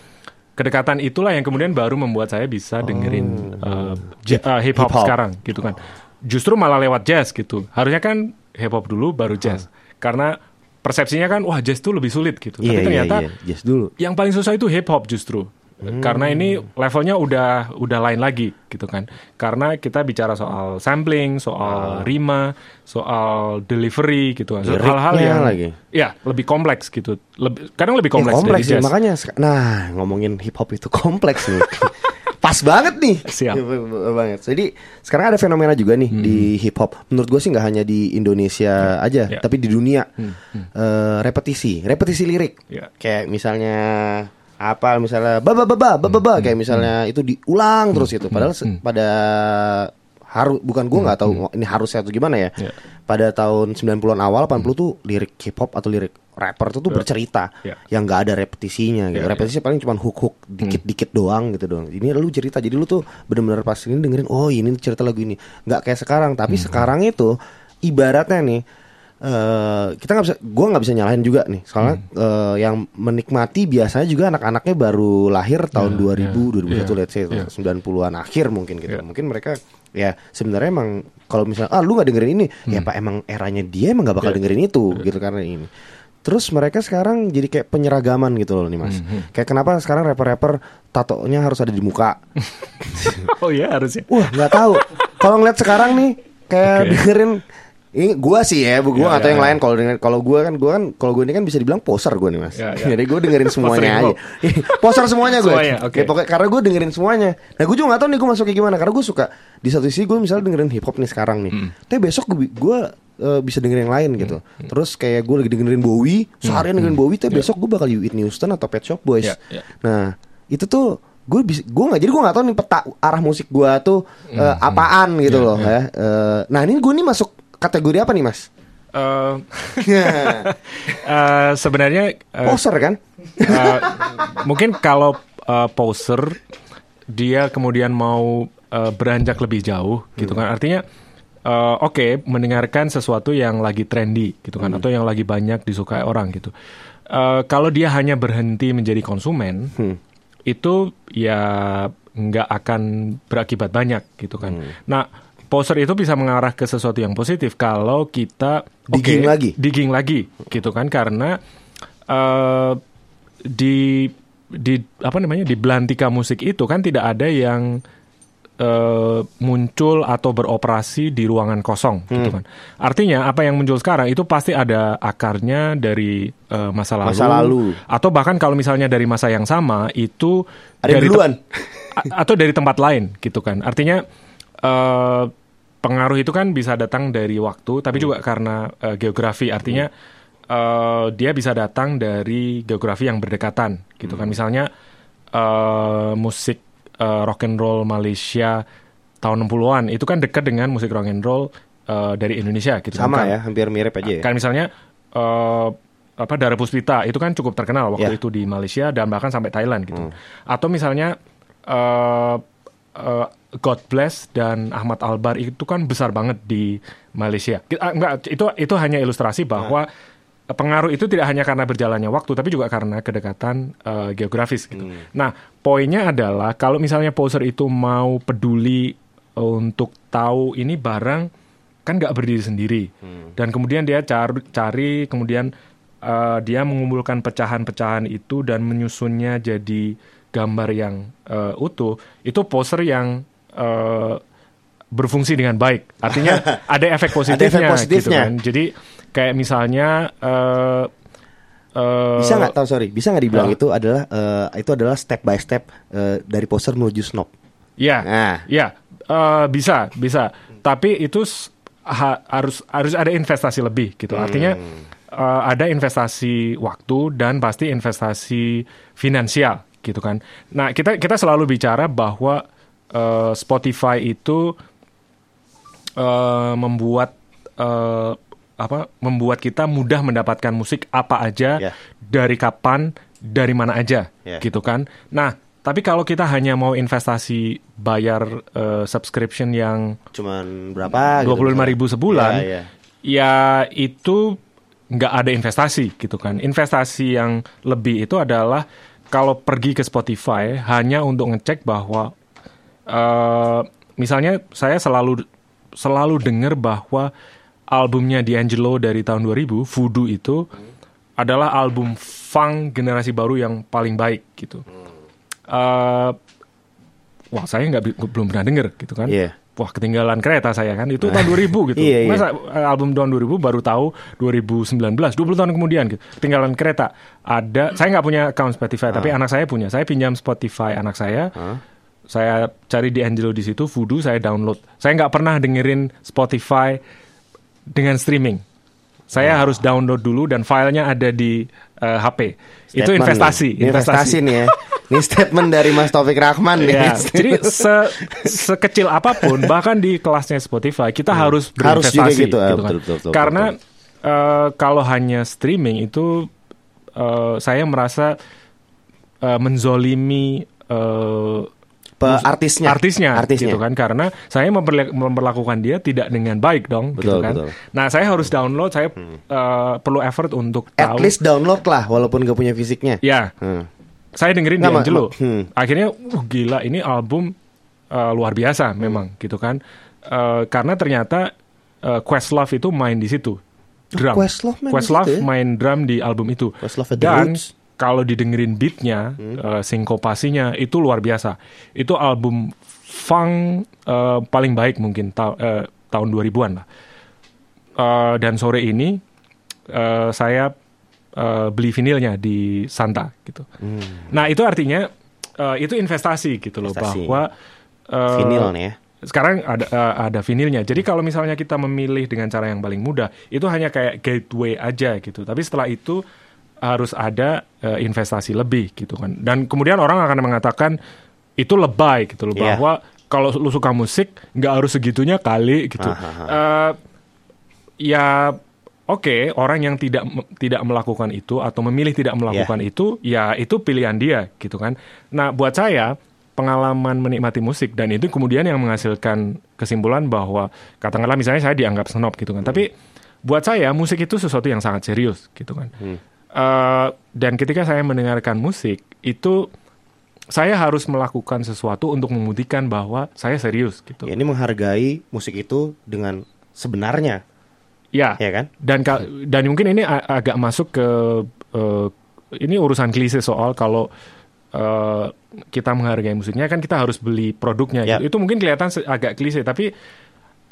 kedekatan itulah yang kemudian baru membuat saya bisa dengerin eh, ja- eh, hip hop sekarang gitu kan. Justru malah lewat jazz gitu. Harusnya kan hip hop dulu baru jazz. Karena persepsinya kan wah jazz tuh lebih sulit gitu. Iya, Tapi iya, ternyata iya. Yes dulu. yang paling susah itu hip hop justru. Karena ini levelnya udah udah lain lagi gitu kan. Karena kita bicara soal sampling, soal rima, soal delivery gitu kan. Hal-hal yang lagi. ya lebih kompleks gitu. Lebih kadang lebih Ya, kompleks, kompleks dari jazz. makanya nah ngomongin hip hop itu kompleks nih. Pas banget nih. Siap. Iya, banget. Jadi sekarang ada fenomena juga nih di hip hop. Menurut gue sih nggak hanya di Indonesia aja, Ya. tapi di dunia. Eh, repetisi, repetisi lirik. Ya. Kayak misalnya apa misalnya baba baba baba baba kayak misalnya itu diulang terus itu padahal pada harus bukan gua nggak tahu ini harusnya atau gimana ya Ya. pada tahun 90-an awal 80 tuh lirik hip hop atau lirik rapper tuh tuh bercerita Ya. yang nggak ada repetisinya gitu. Ya, ya. Repetisi paling cuma hook-hook dikit-dikit doang gitu doang. Ini lu cerita. Jadi lu tuh bener-bener pas ini dengerin oh ini cerita lagu ini. nggak kayak sekarang, tapi sekarang itu ibaratnya nih eh kita nggak bisa gua nggak bisa nyalahin juga nih soalnya eh, yang menikmati biasanya juga anak-anaknya baru lahir tahun 2000 2001 ya, let's say ya. 90-an akhir mungkin gitu Ya. mungkin mereka ya sebenarnya emang kalau misalnya ah lu nggak dengerin ini ya pak emang eranya dia emang nggak bakal Ya. dengerin itu gitu karena ini Terus mereka sekarang jadi kayak penyeragaman gitu loh nih mas. Kayak kenapa sekarang rapper-rapper tatonya harus ada di muka? Oh iya harusnya. Wah nggak tahu. Kalau ngeliat sekarang nih kayak Oke. dengerin ini gua sih ya, gua Ya, atau ya, yang ya. lain kalau denger kalau gua kan gua kan kalau gua ini kan bisa dibilang poser gua nih mas. Ya, ya. Jadi gua dengerin semuanya aja. hip poser semuanya gue. Semuanya, oke. Ya, pokoknya karena gua dengerin semuanya. Nah gua juga nggak tahu nih gua masuknya gimana karena gua suka di satu sisi gua misalnya dengerin hip hop nih sekarang nih. Hmm. Tapi besok gua, gua eh, bisa dengerin yang lain gitu. Terus kayak gue lagi dengerin Bowie, seharian dengerin Bowie, tapi besok gue bakal Whitney Houston atau Pet Shop Boys. Ya, ya. Nah itu tuh gue bisa gue nggak jadi gue nggak tahu nih peta arah musik gue tuh eh, apaan gitu Ya, loh ya. ya. Eh, nah ini gue nih masuk kategori apa nih mas? Eh, eh, sebenarnya eh, Poser kan? Eh, mungkin kalau eh, poser dia kemudian mau eh, beranjak lebih jauh gitu kan. Artinya eh, oke mendengarkan sesuatu yang lagi trendy gitu kan atau yang lagi banyak disukai orang gitu. Eh, kalau dia hanya berhenti menjadi konsumen itu ya nggak akan berakibat banyak gitu kan. Nah poser itu bisa mengarah ke sesuatu yang positif kalau kita Digging lagi. digging lagi gitu kan karena eh di di apa namanya di belantika musik itu kan tidak ada yang eh, muncul atau beroperasi di ruangan kosong gitu Hmm. kan. Artinya apa yang muncul sekarang itu pasti ada akarnya dari eh, masa lalu, Masa lalu. atau bahkan kalau misalnya dari masa yang sama itu Ada dari duluan. atau dari tempat lain gitu kan. Artinya eh, pengaruh itu kan bisa datang dari waktu, tapi juga karena eh, geografi. Artinya eh, dia bisa datang dari geografi yang berdekatan gitu kan. Misalnya eh, musik eh, rock and roll Malaysia tahun 60-an itu kan dekat dengan musik rock and roll eh, dari Indonesia gitu kan. Sama Kan- ya, hampir mirip aja ya. Kan misalnya eh, apa Dara Puspita itu kan cukup terkenal waktu Ya. itu di Malaysia dan bahkan sampai Thailand gitu. Hmm. Atau misalnya eh eh, God Bless dan Ahmad Albar itu kan besar banget di Malaysia. Ah, Enggak, itu itu hanya ilustrasi bahwa pengaruh itu tidak hanya karena berjalannya waktu tapi juga karena kedekatan eh, geografis gitu. Nah, poinnya adalah kalau misalnya poser itu mau peduli untuk tahu ini barang kan nggak berdiri sendiri dan kemudian dia cari, cari kemudian eh, dia mengumpulkan pecahan-pecahan itu dan menyusunnya jadi gambar yang eh, utuh itu poser yang eh, berfungsi dengan baik artinya ada efek positifnya, positifnya. gitu kan jadi kayak misalnya eh, eh, Bisa nggak tahu sorry, bisa nggak dibilang Ah. itu adalah eh, itu adalah step by step eh, dari poster menuju snob? Ya, Nah. ya eh, bisa, bisa. Tapi itu ha- harus harus ada investasi lebih gitu. Artinya eh, ada investasi waktu dan pasti investasi finansial gitu kan. Nah kita kita selalu bicara bahwa eh, Spotify itu eh, membuat eh, apa membuat kita mudah mendapatkan musik apa aja Ya. dari kapan dari mana aja Ya. gitu kan nah tapi kalau kita hanya mau investasi bayar eh, subscription yang Cuman berapa? dua puluh lima ribu sebulan Iya, iya. ya itu nggak ada investasi gitu kan. Investasi yang lebih itu adalah kalau pergi ke Spotify hanya untuk ngecek bahwa eh misalnya saya selalu selalu dengar bahwa albumnya D'Angelo dari tahun 2000 Voodoo itu adalah album funk generasi baru yang paling baik gitu. Eh, wah saya nggak belum pernah denger gitu kan. Iya. Wah ketinggalan kereta saya kan itu tahun 2000 gitu. Iya, iya. Masa eh, album tahun 2000 baru tahu 2019, 20 tahun kemudian gitu. Ketinggalan kereta. Ada saya nggak punya account Spotify tapi anak saya punya. Saya pinjam Spotify anak saya. Saya cari di Angelo di situ, Voodoo saya download. Saya nggak pernah dengerin Spotify dengan streaming. Saya harus download dulu dan filenya ada di eh, HP. itu Statement investasi, nih. Ini investasi nih ya. Ini statement dari Mas Taufik Rahman nih. Ya, jadi se sekecil apa pun bahkan di kelasnya Spotify kita harus Hmm. Harus juga berinvestasi gitu, ah, kan. betul, betul, betul, Karena eh, kalau hanya streaming itu eh, saya merasa eh, menzolimi Pe- artisnya. artisnya, Artisnya. gitu kan karena saya memperla- memperlakukan dia tidak dengan baik dong gitu Betul, kan. betul. Hmm. Nah, saya harus download, saya eh, perlu effort untuk At tahu least download lah walaupun gak punya fisiknya. ya Hmm. saya dengerin Ma- D'Angelo. Hmm. Akhirnya, uh, gila ini album uh, luar biasa memang gitu kan. Uh, karena ternyata uh, Questlove itu main di situ. Drum. Questlove main Questlove situ ya? main drum di album itu. Questlove at the Dan Roots. Kalau didengerin beatnya, Hmm. uh, sinkopasinya itu luar biasa. Itu album funk uh, paling baik mungkin ta- uh, tahun 2000-an lah. Uh, dan sore ini uh, saya uh, beli vinilnya di Santa gitu. Nah itu artinya uh, itu investasi gitu loh Investasi. bahwa uh, Vinil nih ya. sekarang ada uh, ada vinilnya. Jadi kalau misalnya kita memilih dengan cara yang paling mudah, itu hanya kayak gateway aja gitu. Tapi setelah itu harus ada uh, investasi lebih gitu kan. Dan kemudian orang akan mengatakan itu lebay gitu loh Iya. bahwa kalau lu suka musik nggak harus segitunya kali gitu. Eh, ya oke orang yang tidak tidak melakukan itu atau memilih tidak melakukan itu ya itu pilihan dia gitu kan. Nah buat saya pengalaman menikmati musik dan itu kemudian yang menghasilkan kesimpulan bahwa katakanlah misalnya saya dianggap snob gitu kan. Tapi buat saya musik itu sesuatu yang sangat serius gitu kan Eh, dan ketika saya mendengarkan musik itu saya harus melakukan sesuatu untuk membuktikan bahwa saya serius gitu Ya, ini menghargai musik itu dengan sebenarnya, ya ya kan? dan dan mungkin ini agak masuk ke eh, ini urusan klise soal kalau eh, kita menghargai musiknya kan kita harus beli produknya Ya. gitu. itu mungkin kelihatan agak klise tapi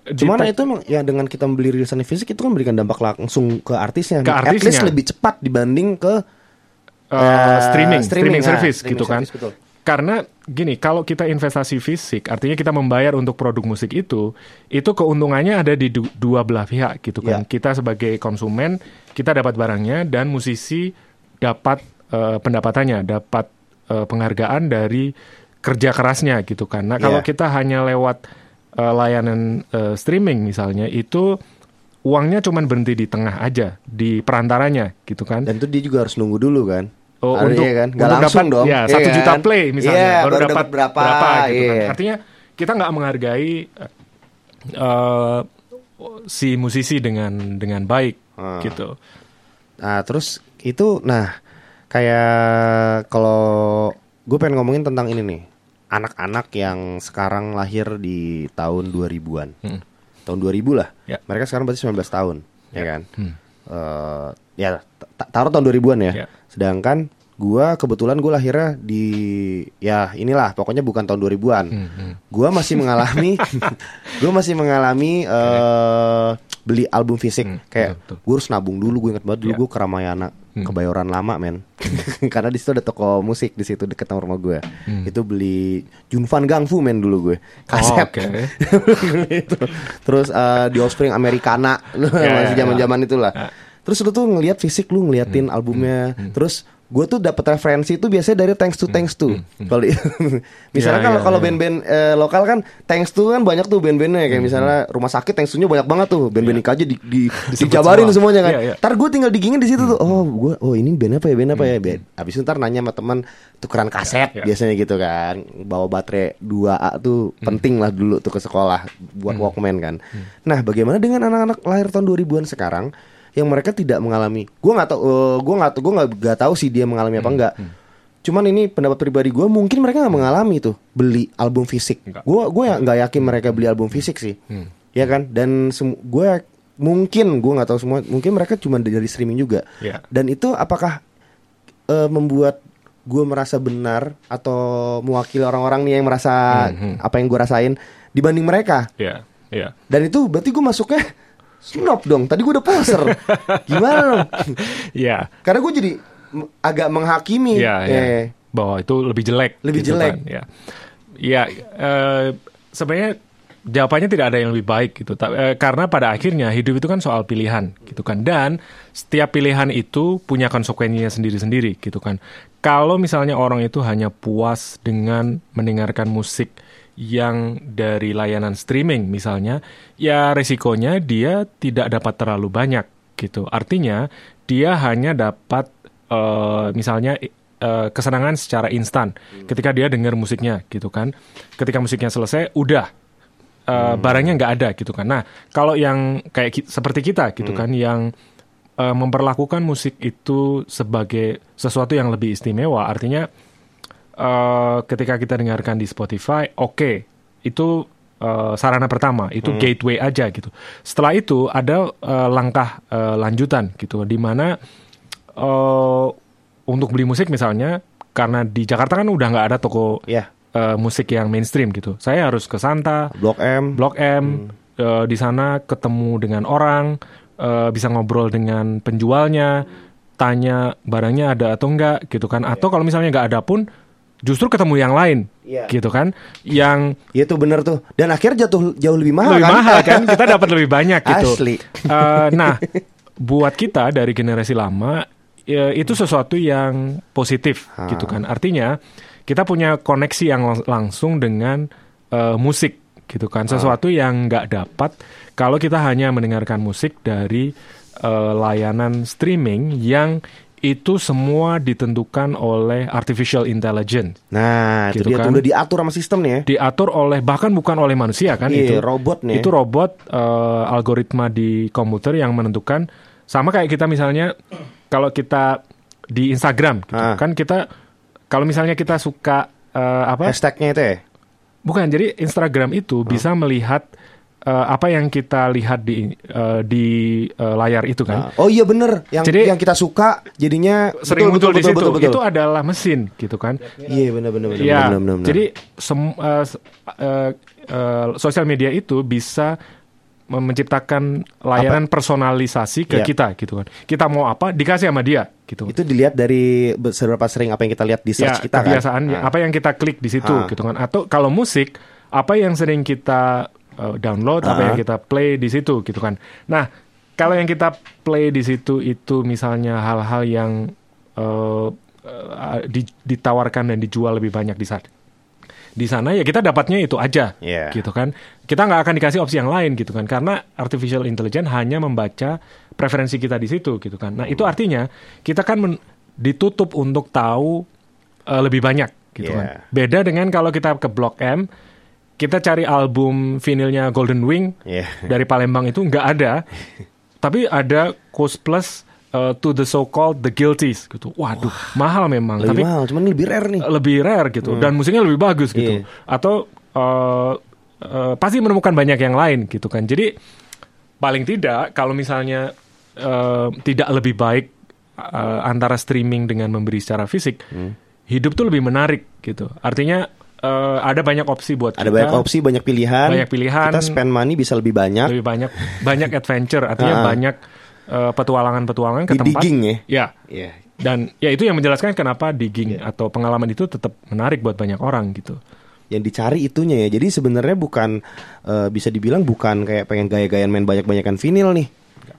Cuman itu emang ya dengan kita membeli rilisan fisik itu kan memberikan dampak langsung ke artisnya. Ke At least artisnya. lebih cepat dibanding ke eh, eh, streaming streaming, streaming, ah, service streaming gitu kan service, betul. karena gini kalau kita investasi fisik artinya kita membayar untuk produk musik itu itu keuntungannya ada di du- dua belah pihak gitu kan Ya. kita sebagai konsumen kita dapat barangnya dan musisi dapat eh, pendapatannya dapat eh, penghargaan dari kerja kerasnya gitu kan nah kalau Ya. kita hanya lewat eh, layanan eh, streaming misalnya itu uangnya cuman berhenti di tengah aja di perantaranya gitu kan dan itu dia juga harus nunggu dulu kan. Oh, Harus, untuk, iya kan? Nggak untuk langsung dapat, dong. Ya, iya satu kan? juta play misalnya, Iya, baru, dapat berapa? gitu kan. iya. Artinya kita nggak menghargai eh, si musisi dengan dengan baik Ah. gitu. Nah, terus itu nah kayak kalau gue pengen ngomongin tentang ini nih. Anak-anak yang sekarang lahir di tahun 2000-an. Hmm. Tahun 2000 lah. Ya. Mereka sekarang berarti 19 tahun, ya, kan? Hmm. Eh, ya ta- taruh tahun 2000-an ya. Ya. Sedangkan gua kebetulan gue lahirnya di ya inilah pokoknya bukan tahun 2000-an. Hmm, Gua masih mengalami gua masih mengalami eh beli album fisik Hmm, kayak betul, betul. gue harus nabung dulu gue inget banget dulu Ya. gue ke Ramayana Hmm. kebayoran lama men karena di situ ada toko musik di situ deket sama rumah gue Hmm. itu beli Junfan Gangfu men dulu gue kaset Oh, oke. Beli itu. terus eh, di Offspring Americana Ya, masih ya, zaman zaman itulah Ya. terus lu tuh ngelihat fisik lu ngeliatin Hmm. albumnya terus gue tuh dapat referensi itu biasanya dari thanks to thanks to. Kalau di- misalnya Ya, kalau ya, kalau ya. band-band eh, lokal kan thanks to kan banyak tuh band-bandnya kayak misalnya rumah sakit thanks to-nya banyak banget tuh. Band-band Ika aja di, di, dijabarin semua. semuanya kan. Iya, iya. ntar gue tinggal digingin di situ tuh. Oh gue oh ini band apa ya band apa ya? Band abis itu ntar nanya sama teman tukeran kaset Iya. biasanya gitu kan. Bawa baterai 2A tuh penting lah dulu tuh ke sekolah buat Walkman kan. Nah bagaimana dengan anak-anak lahir tahun 2000-an sekarang yang mereka tidak mengalami. Gue nggak tahu, eh, gue nggak tahu, gue nggak tahu sih dia mengalami Hmm, apa enggak. Cuman ini pendapat pribadi gue, mungkin mereka nggak mengalami tuh beli album fisik. Gue gue nggak yakin mereka beli album fisik sih, Hmm. ya kan? Dan gue mungkin gue nggak tahu semua, mungkin mereka cuma dari streaming juga. Ya. Dan itu apakah eh, membuat gue merasa benar atau mewakili orang-orang nih yang merasa Hmm, apa yang gue rasain dibanding mereka? Ya, ya. Dan itu berarti gue masuknya snob dong. Tadi gue udah poser. Gimana dong? Ya, Karena gue jadi agak menghakimi. ya, ya. Eh, Bahwa itu lebih jelek. Lebih gitu jelek. kan, Ya, ya. eh, sebenarnya jawabannya tidak ada yang lebih baik gitu. Eh, karena pada akhirnya hidup itu kan soal pilihan gitu kan. Dan setiap pilihan itu punya konsekuensinya sendiri-sendiri gitu kan. Kalau misalnya orang itu hanya puas dengan mendengarkan musik yang dari layanan streaming misalnya, ya resikonya dia tidak dapat terlalu banyak gitu. Artinya dia hanya dapat eh, misalnya eh, kesenangan secara instan ketika dia dengar musiknya gitu kan. Ketika musiknya selesai, udah eh, barangnya nggak ada gitu kan. Nah kalau yang kayak ki- seperti kita gitu kan, yang eh, memperlakukan musik itu sebagai sesuatu yang lebih istimewa, artinya eh, ketika kita dengarkan di Spotify, oke, itu eh, sarana pertama, itu gateway aja gitu. Setelah itu ada eh, langkah eh, lanjutan gitu, di mana eh, untuk beli musik misalnya, karena di Jakarta kan udah nggak ada toko ya, eh, musik yang mainstream gitu. Saya harus ke Santa, Blok M. Blok M, eh, di sana ketemu dengan orang, eh, bisa ngobrol dengan penjualnya, tanya barangnya ada atau enggak gitu kan. Atau kalau misalnya nggak ada pun, justru ketemu yang lain Iya. gitu kan, yang Iya tuh bener tuh. Dan akhirnya jatuh jauh lebih mahal lebih kan? mahal kan, kita dapat lebih banyak gitu. Asli. Eh, nah, buat kita dari generasi lama ya, itu sesuatu yang positif Ah. gitu kan. Artinya kita punya koneksi yang lang- langsung dengan eh, musik gitu kan. Sesuatu yang nggak dapat kalau kita hanya mendengarkan musik dari eh, layanan streaming yang itu semua ditentukan oleh artificial intelligence Nah, itu Gitu dia kan. udah diatur sama sistem nih ya. diatur oleh bahkan bukan oleh manusia kan Iya, itu robot nih. itu robot eh, algoritma di komputer yang menentukan sama kayak kita misalnya kalau kita di Instagram gitu, Ah. kan kita kalau misalnya kita suka eh, apa Hashtagnya itu ya. bukan jadi Instagram itu bisa melihat eh, apa yang kita lihat di eh, di eh, layar itu kan Oh iya bener. Yang Jadi- yang kita suka jadinya sering betul, muncul betul, di situ betul, betul, betul. itu adalah mesin gitu kan Iya bener bener bener Ya, bener, bener, bener. jadi sem- eh, s- eh, eh, sosial media itu bisa menciptakan layanan personalisasi ke Iya. kita gitu kan. Kita mau apa dikasih sama dia gitu. itu dilihat dari be- seberapa sering apa yang kita lihat di ya, search kita kan. kebiasaannya Ah. apa yang kita klik di situ Ah. gitu kan. Atau kalau musik apa yang sering kita eh, download, apa Ah. yang kita play di situ gitu kan. Nah, kalau yang kita play di situ itu misalnya hal-hal yang eh, eh, di- ditawarkan dan dijual lebih banyak di saat di sana ya kita dapatnya itu aja Iya. gitu kan kita nggak akan dikasih opsi yang lain gitu kan karena artificial intelligence hanya membaca preferensi kita di situ gitu kan nah itu artinya kita kan men- ditutup untuk tahu eh, lebih banyak gitu Iya. kan beda dengan kalau kita ke Blok M kita cari album vinilnya Golden Wing Iya. dari Palembang itu nggak ada. Tapi ada Coast Plus eh, to the so called the guilties gitu. Waduh mahal memang. Lebih tapi mahal, cuman lebih rare nih. lebih rare gitu. Dan musiknya lebih bagus gitu. Iya. atau eh, eh, pasti menemukan banyak yang lain gitu kan. Jadi paling tidak kalau misalnya eh, tidak lebih baik eh, antara streaming dengan memberi secara fisik hidup tuh lebih menarik gitu. Artinya eh, ada banyak opsi buat Ada kita banyak opsi, banyak pilihan. Banyak pilihan. Kita spend money bisa lebih banyak. lebih banyak banyak adventure artinya Ah. banyak eh, petualangan-petualangan ke Di tempat digging ya. ya Iya. dan ya itu yang menjelaskan kenapa digging atau pengalaman itu tetap menarik buat banyak orang gitu. Yang dicari itunya ya. Jadi sebenarnya bukan eh, bisa dibilang bukan kayak pengen gaya-gayaan main banyak-banyakan vinil nih.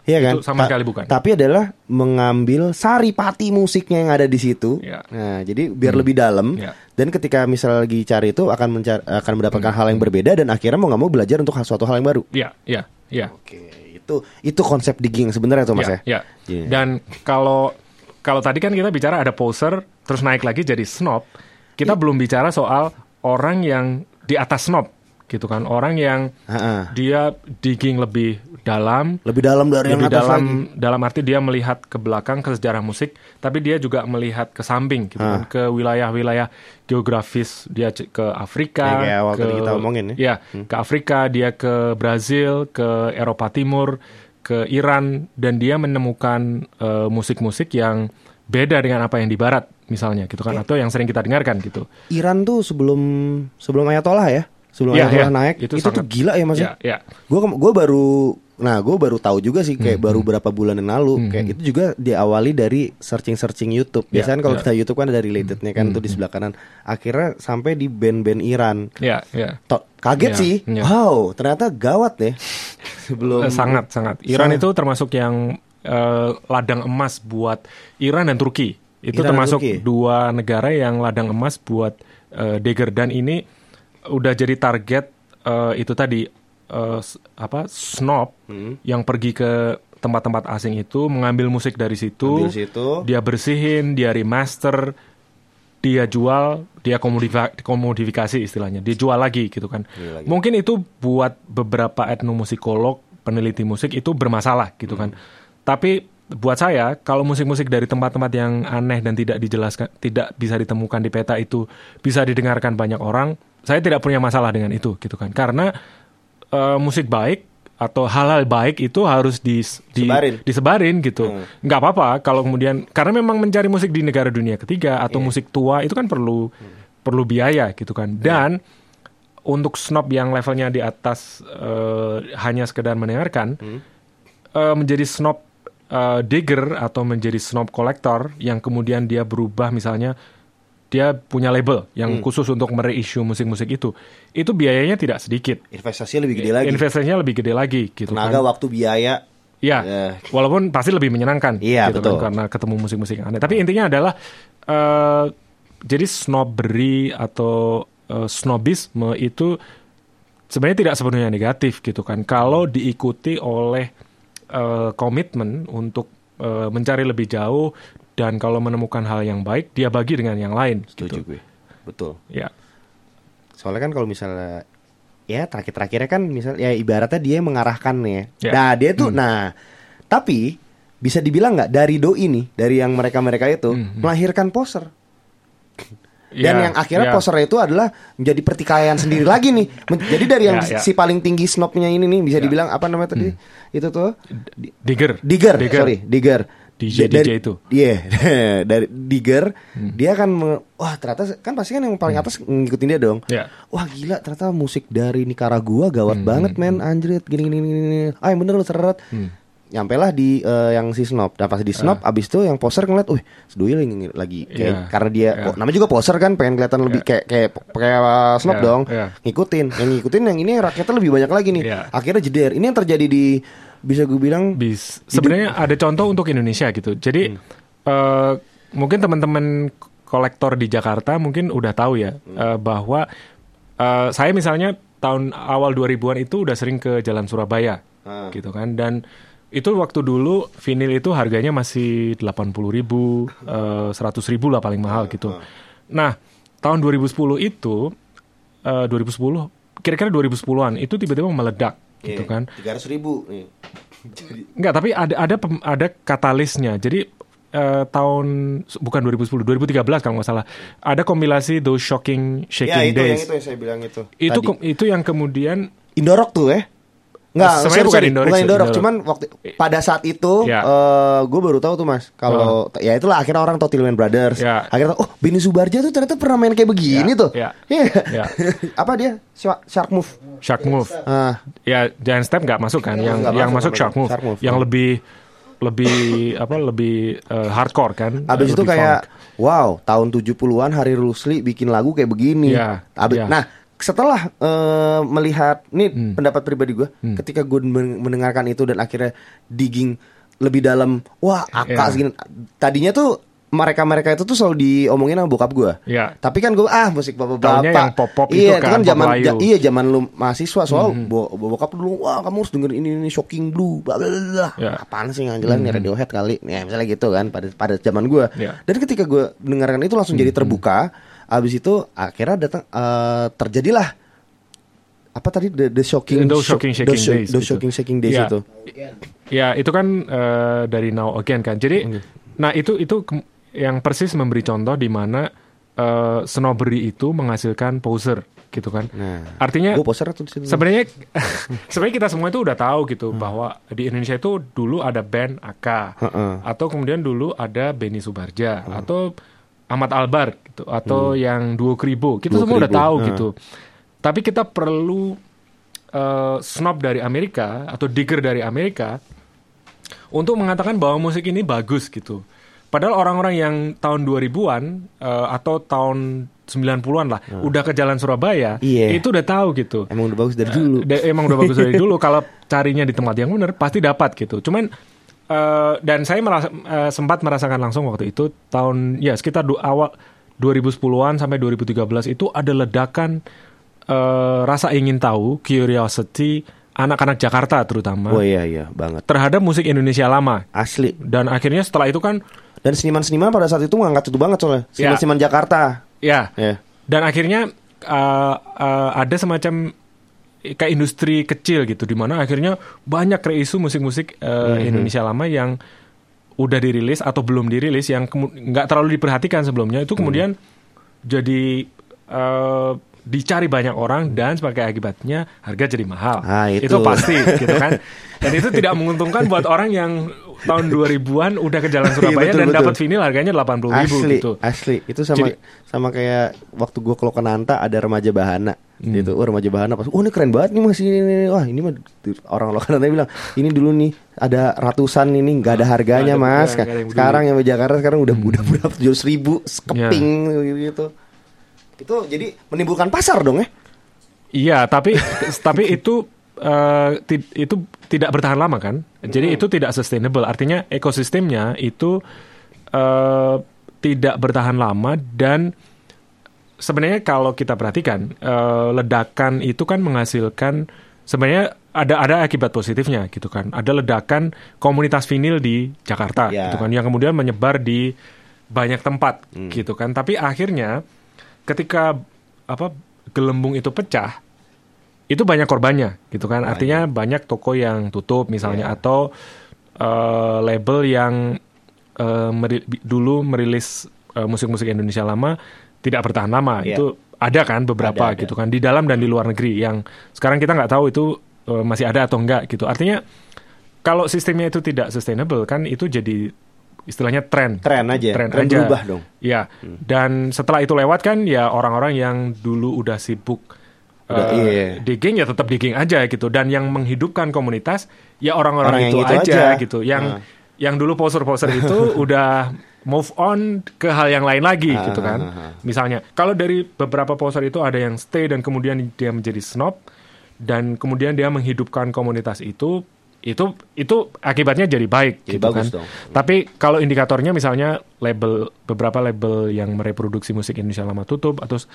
Iya kan? Itu sama sekali bukan. Tapi adalah mengambil sari pati musiknya yang ada di situ. Iya. Nah, jadi biar lebih dalam. Iya. Dan ketika misal lagi cari itu akan mencar- akan mendapatkan hal yang berbeda dan akhirnya mau nggak mau belajar untuk suatu hal yang baru. Iya, iya, iya. Oke, itu itu konsep digging sebenarnya tuh mas Iya, ya. iya. Iya. Dan kalau kalau tadi kan kita bicara ada poser terus naik lagi jadi snob, kita belum bicara soal orang yang di atas snob gitu kan, orang yang Ha-ha. dia digging lebih dalam Lebih dalam dari yang lebih atas dalam lagi. dalam arti dia melihat ke belakang ke sejarah musik tapi dia juga melihat ke samping gitu Ah. kan ke wilayah-wilayah geografis dia ke Afrika Ya, kayak ke kita omongin ya. ya, ke Afrika dia ke Brazil ke Eropa Timur ke Iran dan dia menemukan eh, musik-musik yang beda dengan apa yang di barat misalnya gitu kan atau yang sering kita dengarkan gitu Iran tuh sebelum sebelum Ayatollah ya, sebelum Iya, Ayatollah iya. naik Itu itu, tuh gila ya mas ya ya Gue gue baru, nah gue baru tahu juga sih kayak Hmm, baru berapa bulan yang lalu kayak itu juga diawali dari searching searching YouTube. Ya, Biasanya kan kalau ya. kita YouTube kan ada relatednya kan tuh di sebelah kanan. Akhirnya sampai di band-band Iran. ya ya To- kaget Ya, sih, ya. wow ternyata gawat ya. Sebelum Eh, sangat sangat. Iran Sangat. itu termasuk yang eh, ladang emas buat Iran dan Turki. Itu Iran termasuk Turki. dua negara yang ladang emas buat eh, Dagger dan ini udah jadi target eh, itu tadi s- apa snob Hmm. yang pergi ke tempat-tempat asing itu mengambil musik dari situ, Ambil situ. dia bersihin, dia remaster, dia jual, dia komodifikasi istilahnya, dia jual lagi gitu kan. lagi. Mungkin itu buat beberapa etnomusikolog, peneliti musik itu bermasalah gitu kan. Tapi buat saya kalau musik-musik dari tempat-tempat yang aneh dan tidak dijelaskan, tidak bisa ditemukan di peta itu bisa didengarkan banyak orang, saya tidak punya masalah dengan itu gitu kan. Karena eh, musik baik atau hal-hal baik itu harus dis- di- Sebarin. disebarin gitu. Nggak apa-apa kalau kemudian karena memang mencari musik di negara dunia ketiga atau musik tua itu kan perlu perlu biaya gitu kan. Dan untuk snob yang levelnya di atas eh, hanya sekedar mendengarkan eh, menjadi snob eh, digger atau menjadi snob kolektor yang kemudian dia berubah misalnya dia punya label yang khusus untuk mereissue musik-musik itu. Itu biayanya tidak sedikit. investasinya lebih gede lagi. Investasinya lebih gede lagi gitu Tenaga, kan. waktu, biaya. Iya, Ya. walaupun pasti lebih menyenangkan, Iya, gitu betul. kan, karena ketemu musik-musik yang aneh. Tapi intinya adalah eh jadi snobbery atau eh, snobisme itu sebenarnya tidak sepenuhnya negatif gitu kan. Kalau diikuti oleh eh, komitmen untuk eh, mencari lebih jauh dan kalau menemukan hal yang baik dia bagi dengan yang lain. Setuju gitu. gue. Betul. Ya, Soalnya kan kalau misalnya ya terakhir-terakhirnya kan misal ya ibaratnya dia yang mengarahkan nih ya. Ya. Nah, dia tuh nah tapi bisa dibilang nggak dari doi nih, dari yang mereka-mereka itu melahirkan poser. Dan Ya, yang akhirnya ya. posernya itu adalah menjadi pertikaian sendiri lagi nih. Jadi dari yang Ya, ya. si paling tinggi snobnya ini nih bisa Ya. dibilang apa namanya tadi? Itu tuh Di- Digger, Digger, sorry, Digger. DJ Da- DJ itu. Iya, dari Digger, dia kan me- wah ternyata kan pasti kan yang paling atas ngikutin dia dong. Ya. Wah gila ternyata musik dari Nicaragua gawat banget men, anjrit gini gini gini. gini. Ah yang bener lu seret. Nyampe lah di eh, yang si Snob. Dan pas di Snob abis itu yang poser ngeliat, wih, Seduyul lagi, kayak Iya. karena dia Iya. oh, namanya juga poser kan, pengen kelihatan lebih kayak kayak kayak uh, Snob Iya, dong. iya. Ngikutin, yang ngikutin yang ini rakyatnya lebih banyak lagi nih. Iya. Akhirnya jeder. Ini yang terjadi di bisa gue bilang bis sebenarnya ada contoh untuk Indonesia gitu. Jadi eh, mungkin teman-teman kolektor di Jakarta mungkin udah tahu ya eh, bahwa eh, saya misalnya tahun awal 2000-an itu udah sering ke Jalan Surabaya Ah. gitu kan. Dan itu waktu dulu vinil itu harganya masih 80.000 ribu, eh, 100 ribu lah paling mahal gitu. Nah tahun 2010 itu eh, 2010 kira-kira 2010-an itu tiba-tiba meledak gitu kan. Tiga ratus ribu. nih. Jadi Enggak, tapi ada ada ada katalisnya. Jadi eh, tahun bukan 2010, 2013 kalau nggak salah. Ada kompilasi Those Shocking Shaking ya itu yang Days. itu yang saya bilang itu. itu ke- itu yang kemudian Indorok tuh ya? Enggak, Sebenarnya bukan Indorok bukan Indorok, Indorok. cuman waktu pada saat itu Ya. gue baru tahu tuh Mas, kalau ya itulah akhirnya orang tahu Tillman Brothers. Ya. Akhirnya oh Benny Subarja tuh ternyata pernah main kayak begini Ya, tuh. ya, Iya. ya. Apa dia? Shark, move. Shark Move. Ah, Ya Giant Step nggak masuk kan? Yang Nggak yang masuk, Shark. Move. Shark Move, Yang ya. lebih lebih apa lebih eh, hardcore kan? Abis itu kayak funk. wow, tahun 70-an Hari Rusli bikin lagu kayak begini. Ya, Abis, ya. Nah, setelah eh, melihat ini Hmm. pendapat pribadi gue, ketika gue men- mendengarkan itu dan akhirnya digging lebih dalam, wah, akak Ya. segini. Tadinya tuh mereka-mereka itu tuh selalu diomongin sama bokap gue. Ya. Tapi kan gue ah musik bapak-bapak. Yang pop-pop itu iya, kan, pop zaman ja- iya zaman lu mahasiswa soal bo- bokap dulu wah kamu harus dengerin ini ini shocking blue bla bla bla. Ya. Apaan sih yang jelas nih Radiohead kali. Ya misalnya gitu kan pada pada zaman gue. Ya. Dan ketika gue mendengarkan itu langsung jadi terbuka. Abis itu akhirnya datang eh, terjadilah apa tadi the, the shocking shock- Shocking Shaking the Days the gitu. shocking shaking days Iya. itu. Ya itu kan eh, dari Now Again kan. Jadi, nah itu itu yang persis memberi contoh di mana eh, snobbery itu menghasilkan poser gitu kan. Nah, Artinya sebenarnya sebenarnya kita semua itu udah tahu gitu Hmm. bahwa di Indonesia itu dulu ada band AK Heeh. atau kemudian dulu ada Benny Subarja atau Ahmad Albar gitu atau yang Duo Kribo. Kita Duo semua udah Kribo, tahu heeh. gitu. Tapi kita perlu eh, snob dari Amerika atau digger dari Amerika untuk mengatakan bahwa musik ini bagus gitu. Padahal orang-orang yang tahun 2000-an eh, atau tahun 90-an lah udah ke Jalan Surabaya, Iya. itu udah tahu gitu. Emang udah bagus dari dulu. Da- emang udah bagus dari dulu. Kalau carinya di tempat yang benar pasti dapat gitu. Cuman eh, dan saya merasa, eh, sempat merasakan langsung waktu itu tahun ya sekitar du- awal 2010-an sampai 2013 itu ada ledakan eh, rasa ingin tahu, curiosity anak-anak Jakarta terutama Oh iya iya banget. terhadap musik Indonesia lama. Asli. Dan akhirnya setelah itu kan Dan seniman-seniman pada saat itu ngangkat itu banget soalnya. Ya. Seniman-seniman Jakarta. ya Ya. Dan akhirnya uh, uh, ada semacam kayak industri kecil gitu di mana akhirnya banyak reisu musik-musik uh, Indonesia lama yang udah dirilis atau belum dirilis yang nggak terlalu diperhatikan sebelumnya itu kemudian jadi uh, dicari banyak orang dan sebagai akibatnya harga jadi mahal. Ah, itu. pasti gitu kan. Dan itu tidak menguntungkan buat orang yang tahun 2000-an udah ke Jalan Surabaya Iya, betul, dan dapat vinil harganya 80.000 ribu Asli, gitu. asli. Itu sama Jadi- sama kayak waktu gue ke Lokananta ada remaja bahana. Hmm. Gitu. Oh, remaja bahana pas. Oh, ini keren banget nih Mas ini. Wah, ini mah orang Lokananta bilang, "Ini dulu nih ada ratusan ini nggak ada harganya, ada, Mas." sekarang yang di Jakarta sekarang udah udah berapa tujuh ribu sekeping Ya. gitu. Itu jadi menimbulkan pasar dong ya. Iya, tapi tapi itu eh, itu tidak bertahan lama kan. Jadi itu tidak sustainable. Artinya ekosistemnya itu eh, tidak bertahan lama dan sebenarnya kalau kita perhatikan eh, ledakan itu kan menghasilkan sebenarnya ada ada akibat positifnya gitu kan. Ada ledakan komunitas vinil di Jakarta Ya. gitu kan yang kemudian menyebar di banyak tempat gitu kan. Tapi akhirnya ketika apa gelembung itu pecah itu banyak korbannya gitu kan? Artinya banyak toko yang tutup misalnya atau eh, label yang eh, meri- dulu merilis eh, musik-musik Indonesia lama tidak bertahan lama. Iya. itu ada kan beberapa Ada, ada. gitu kan? Di dalam dan di luar negeri yang sekarang kita nggak tahu itu eh, masih ada atau enggak gitu. Artinya kalau sistemnya itu tidak sustainable kan itu jadi istilahnya tren Tren aja, tren, tren aja. berubah dong. Ya, dan setelah itu lewat kan ya orang-orang yang dulu udah sibuk Udah, eh, iya. digging ya tetap digging aja gitu dan yang menghidupkan komunitas ya Orang orang-orang itu, itu aja, aja. gitu. Yang Ah. yang dulu poser-poser itu udah move on ke hal yang lain lagi Ah, gitu kan. ah, ah. Misalnya, kalau dari beberapa poser itu ada yang stay dan kemudian dia menjadi snob dan kemudian dia menghidupkan komunitas itu itu itu akibatnya jadi baik Jadi gitu bagus kan. dong. Tapi kalau indikatornya misalnya label beberapa label yang mereproduksi musik Indonesia lama tutup atau s-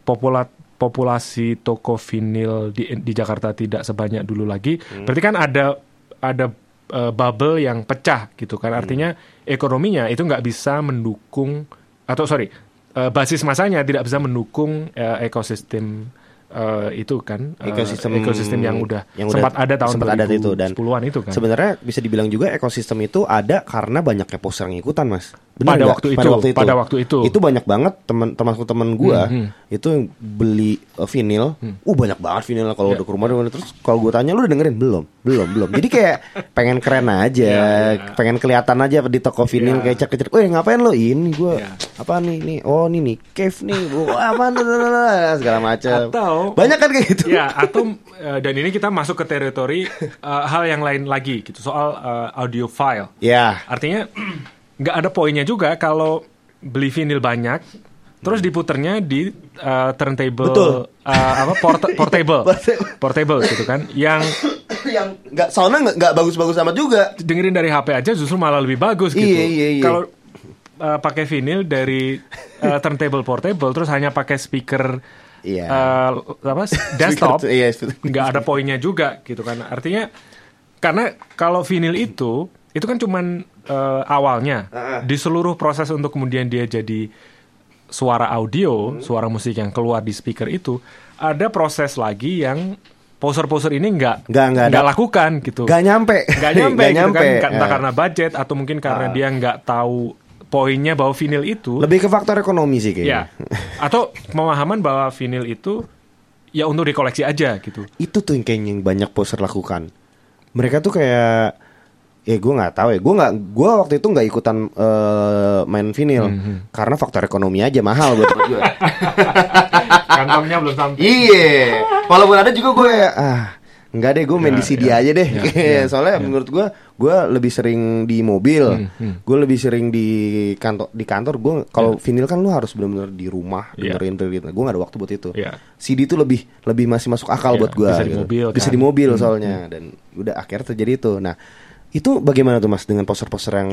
popula- populasi toko vinil di di Jakarta tidak sebanyak dulu lagi, berarti kan ada ada eh, bubble yang pecah gitu kan. Artinya ekonominya itu nggak bisa mendukung atau sorry eh, basis masanya tidak bisa mendukung eh, ekosistem eh, itu kan eh, ekosistem ekosistem yang udah yang sempat udah- ada tahun sempat ada itu dan 2010-an itu kan. Sebenarnya bisa dibilang juga ekosistem itu ada karena banyaknya poster yang ikutan, Mas. Pada nggak? waktu itu, pada waktu itu. Itu banyak banget teman termasuk teman gua Hmm, itu yang beli uh, vinil. Uh banyak banget vinil kalau Ya. udah ke rumah terus kalau gua tanya lu udah dengerin belum? Belum, belum. Jadi kayak pengen keren aja, Ya, ya. pengen kelihatan aja di toko vinil Ya. kayak cek-cek. Weh, ngapain lo? Ini gua Ya. apa nih? Nih, oh ini nih, cave nih. Wah, apa segala macam. Atau- banyak kan kayak gitu. Ya, atau eh, dan ini kita masuk ke teritori eh, hal yang lain lagi gitu soal eh, audio file. Ya. Artinya nggak ada poinnya juga kalau beli vinil banyak terus diputernya di eh, turntable Betul. eh, apa port- portable Portable. gitu kan yang yang nggak soundnya nggak bagus-bagus amat juga. dengerin dari HP aja justru malah lebih bagus gitu. Iya, iya, iya. Kalau uh, pakai vinil dari uh, turntable portable terus hanya pakai speaker Iya. uh, apa desktop iya, nggak ada poinnya juga gitu kan. Artinya karena kalau vinil itu itu kan cuman uh, awalnya Ah, ah. di seluruh proses untuk kemudian dia jadi suara audio, suara musik yang keluar di speaker itu ada proses lagi yang poser-poser ini nggak Nggak- nggak ada. lakukan gitu. Gak nyampe. Nggak nyampe, Nggak gitu nyampe. kan entah Ya. karena budget atau mungkin karena dia nggak tahu poinnya bahwa vinil itu Lebih ke faktor ekonomi sih kayaknya. ya atau pemahaman bahwa vinil itu ya untuk dikoleksi aja gitu. Itu tuh yang kayaknya yang banyak poser lakukan. Mereka tuh kayak ya gue nggak tahu ya. Gue nggak gue waktu itu nggak ikutan eh, main vinil. Hmm, karena faktor ekonomi aja mahal buat gue Kantongnya belum sampai. iya. Walaupun ada juga gue ya ah nggak deh gue main Ya, di CD ya, aja deh. Ya, ya, soalnya menurut gue gue lebih sering di mobil. Hmm, gue lebih sering di kantor di kantor gue kalau vinil kan lu harus benar-benar di rumah Ya. dengerin gitu. Gue nggak ada waktu buat itu. Ya. CD itu lebih lebih masih masuk akal Ya, buat gue bisa di mobil, bisa kan. di mobil soalnya. dan udah akhirnya terjadi itu. Nah itu bagaimana tuh mas dengan poster-poster yang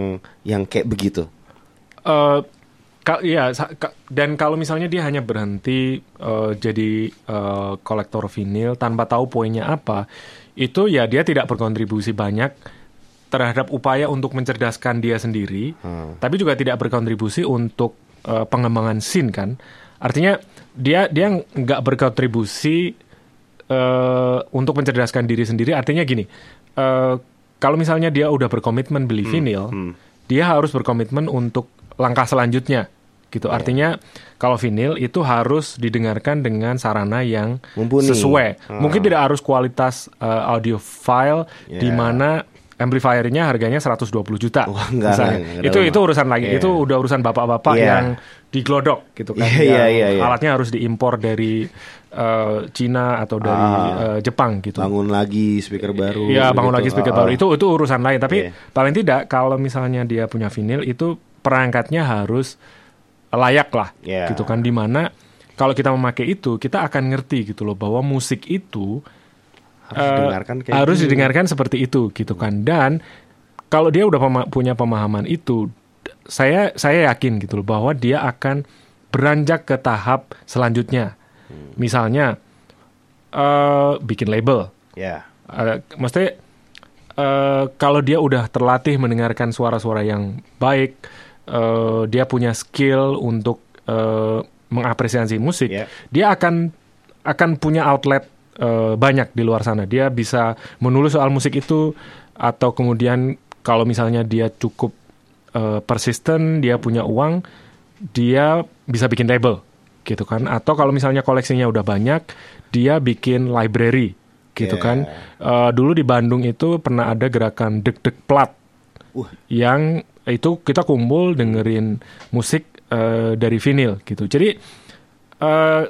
yang kayak begitu Eh, ka- ya sa- ka- dan kalau misalnya dia hanya berhenti eh, jadi eh, kolektor vinil tanpa tahu poinnya apa, itu ya dia tidak berkontribusi banyak terhadap upaya untuk mencerdaskan dia sendiri, tapi juga tidak berkontribusi untuk eh, pengembangan scene kan. Artinya dia dia nggak berkontribusi eh, untuk mencerdaskan diri sendiri. Artinya gini, eh, kalau misalnya dia udah berkomitmen beli vinil, dia harus berkomitmen untuk langkah selanjutnya, gitu. Artinya kalau vinil itu harus didengarkan dengan sarana yang Mumpuni. sesuai. Mungkin tidak harus kualitas eh, audio file di Ya. mana amplifiernya harganya 120 juta. Wah, enggak misalnya. lah, enggak itu ada itu urusan lagi. Iya. Itu udah urusan bapak-bapak Iya. yang diglodok gitu kan. Iya, iya, Yang iya, iya. Alatnya harus diimpor dari eh, Cina atau dari Ah. eh, Jepang gitu. bangun lagi speaker baru Iya, bangun gitu. lagi speaker Ah, baru itu itu urusan lain. Tapi Iya. paling tidak kalau misalnya dia punya vinil itu perangkatnya harus layak lah, Iya. gitu kan. Di mana kalau kita memakai itu kita akan ngerti gitu loh bahwa musik itu harus eh, didengarkan kayak harus gini. didengarkan seperti itu gitu kan. Dan kalau dia udah pema- punya pemahaman itu, saya saya yakin gitu loh bahwa dia akan beranjak ke tahap selanjutnya. Hmm. Misalnya eh, bikin label. ya Uh, maksudnya eh, kalau dia udah terlatih mendengarkan suara-suara yang baik, eh, dia punya skill untuk eh, mengapresiasi musik, Ya. dia akan akan punya outlet eh, banyak di luar sana. Dia bisa menulis soal musik itu atau kemudian kalau misalnya dia cukup eh, persisten, dia punya uang, dia bisa bikin label gitu kan. Atau kalau misalnya koleksinya udah banyak, dia bikin library gitu Yeah. kan. Eh, dulu di Bandung itu pernah ada gerakan deg-deg plat Wah. yang itu kita kumpul dengerin musik eh, dari vinil gitu. Jadi eh,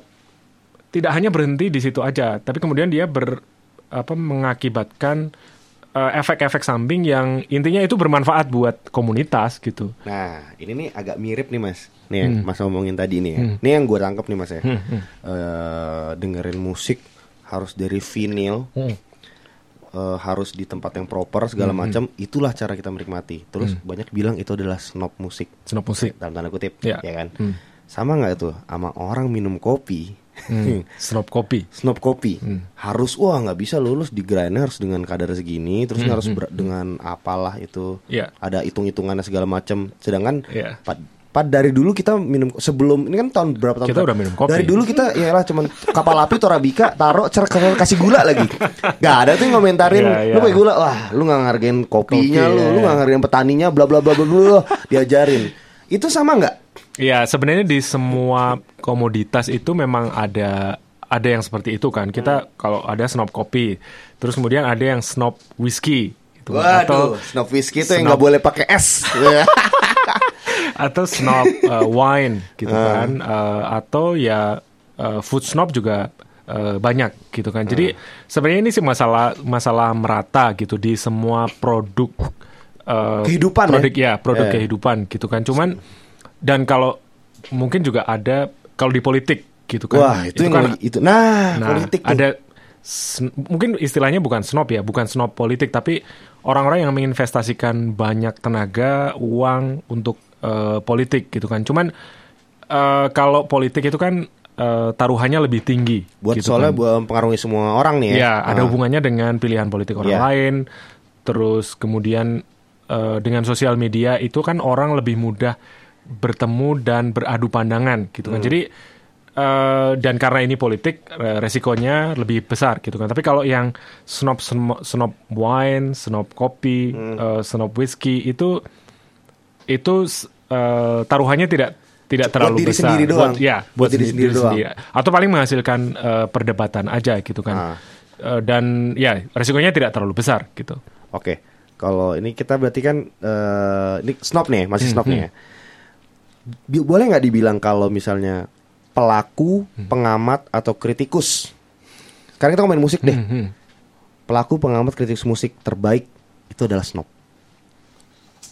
tidak hanya berhenti di situ aja, tapi kemudian dia ber apa mengakibatkan efek-efek samping yang intinya itu bermanfaat buat komunitas gitu. Nah, ini nih agak mirip nih mas. Nih, Hmm. yang mas ngomongin tadi nih. Ya. Ini yang gue tangkap nih mas ya. Eh, dengerin musik harus dari vinil, Hmm. eh, harus di tempat yang proper segala macam. Itulah cara kita menikmati. Terus banyak bilang itu adalah snob musik. Snob musik. Dalam tanda kutip, Ya. ya kan? Hmm. Sama nggak tuh sama orang minum kopi? Hmm. Snob kopi. Snob kopi harus wah nggak bisa lulus di grind harus dengan kadar segini terus harus ber- dengan apalah itu Hmm, Iya. ada hitung hitungannya segala macam sedangkan Iya. pad, pad dari dulu kita minum sebelum ini kan tahun berapa tahun Kita terakhir? udah minum kopi. dari dulu kita ya lah cuman kapal api torabika taruh cer kasih gula lagi nggak ada tuh yang ngomentarin Iya, iya. lu pakai gula wah lu nggak ngargain kopinya Kopi, lu iya. lu nggak ngargain petaninya bla bla bla bla bla diajarin itu sama nggak Ya sebenarnya di semua komoditas itu memang ada ada yang seperti itu kan. Kita kalau ada snob kopi, terus kemudian ada yang snob whisky. Gitu. Waduh, snob whiskey itu yang snob- nggak boleh pakai es. atau snob uh, wine gitu Ah. kan Uh, atau ya uh, food snob juga uh, banyak gitu kan jadi sebenarnya ini sih masalah masalah merata gitu di semua produk uh, Kehidupan ya? produk ya, produk Ya. kehidupan gitu kan cuman dan kalau mungkin juga ada kalau di politik gitu kan Wah, itu, yang kan lagi itu. Nah, Nah, politik tuh. ada sn- mungkin istilahnya bukan snob ya, bukan snob politik, tapi orang-orang yang menginvestasikan banyak tenaga, uang untuk eh, politik gitu kan. Cuman eh, kalau politik itu kan eh, taruhannya lebih tinggi. buat gitu soalnya kan. buat mempengaruhi semua orang nih ya. Ya, ada Ah. hubungannya dengan pilihan politik orang Iya. lain. Terus kemudian eh, dengan sosial media itu kan orang lebih mudah bertemu dan beradu pandangan gitu kan. Jadi eh, dan karena ini politik resikonya lebih besar gitu kan. Tapi kalau yang snob snob, wine, snob kopi, eh, snob whiskey itu itu eh, taruhannya tidak tidak Buat terlalu diri besar. sendiri doang. Buat, ya, Buat diri sendiri doang. Atau paling menghasilkan eh, perdebatan aja gitu kan. Ah. Eh, dan ya resikonya tidak terlalu besar gitu. Oke, kalau ini kita berarti kan eh, ini snob nih, masih Hmm, snob nih ya. Bi- Boleh nggak dibilang kalau misalnya pelaku, Hmm. pengamat atau kritikus? Sekarang kita ngomongin musik deh. Hmm. Pelaku, pengamat, kritikus musik terbaik itu adalah snob.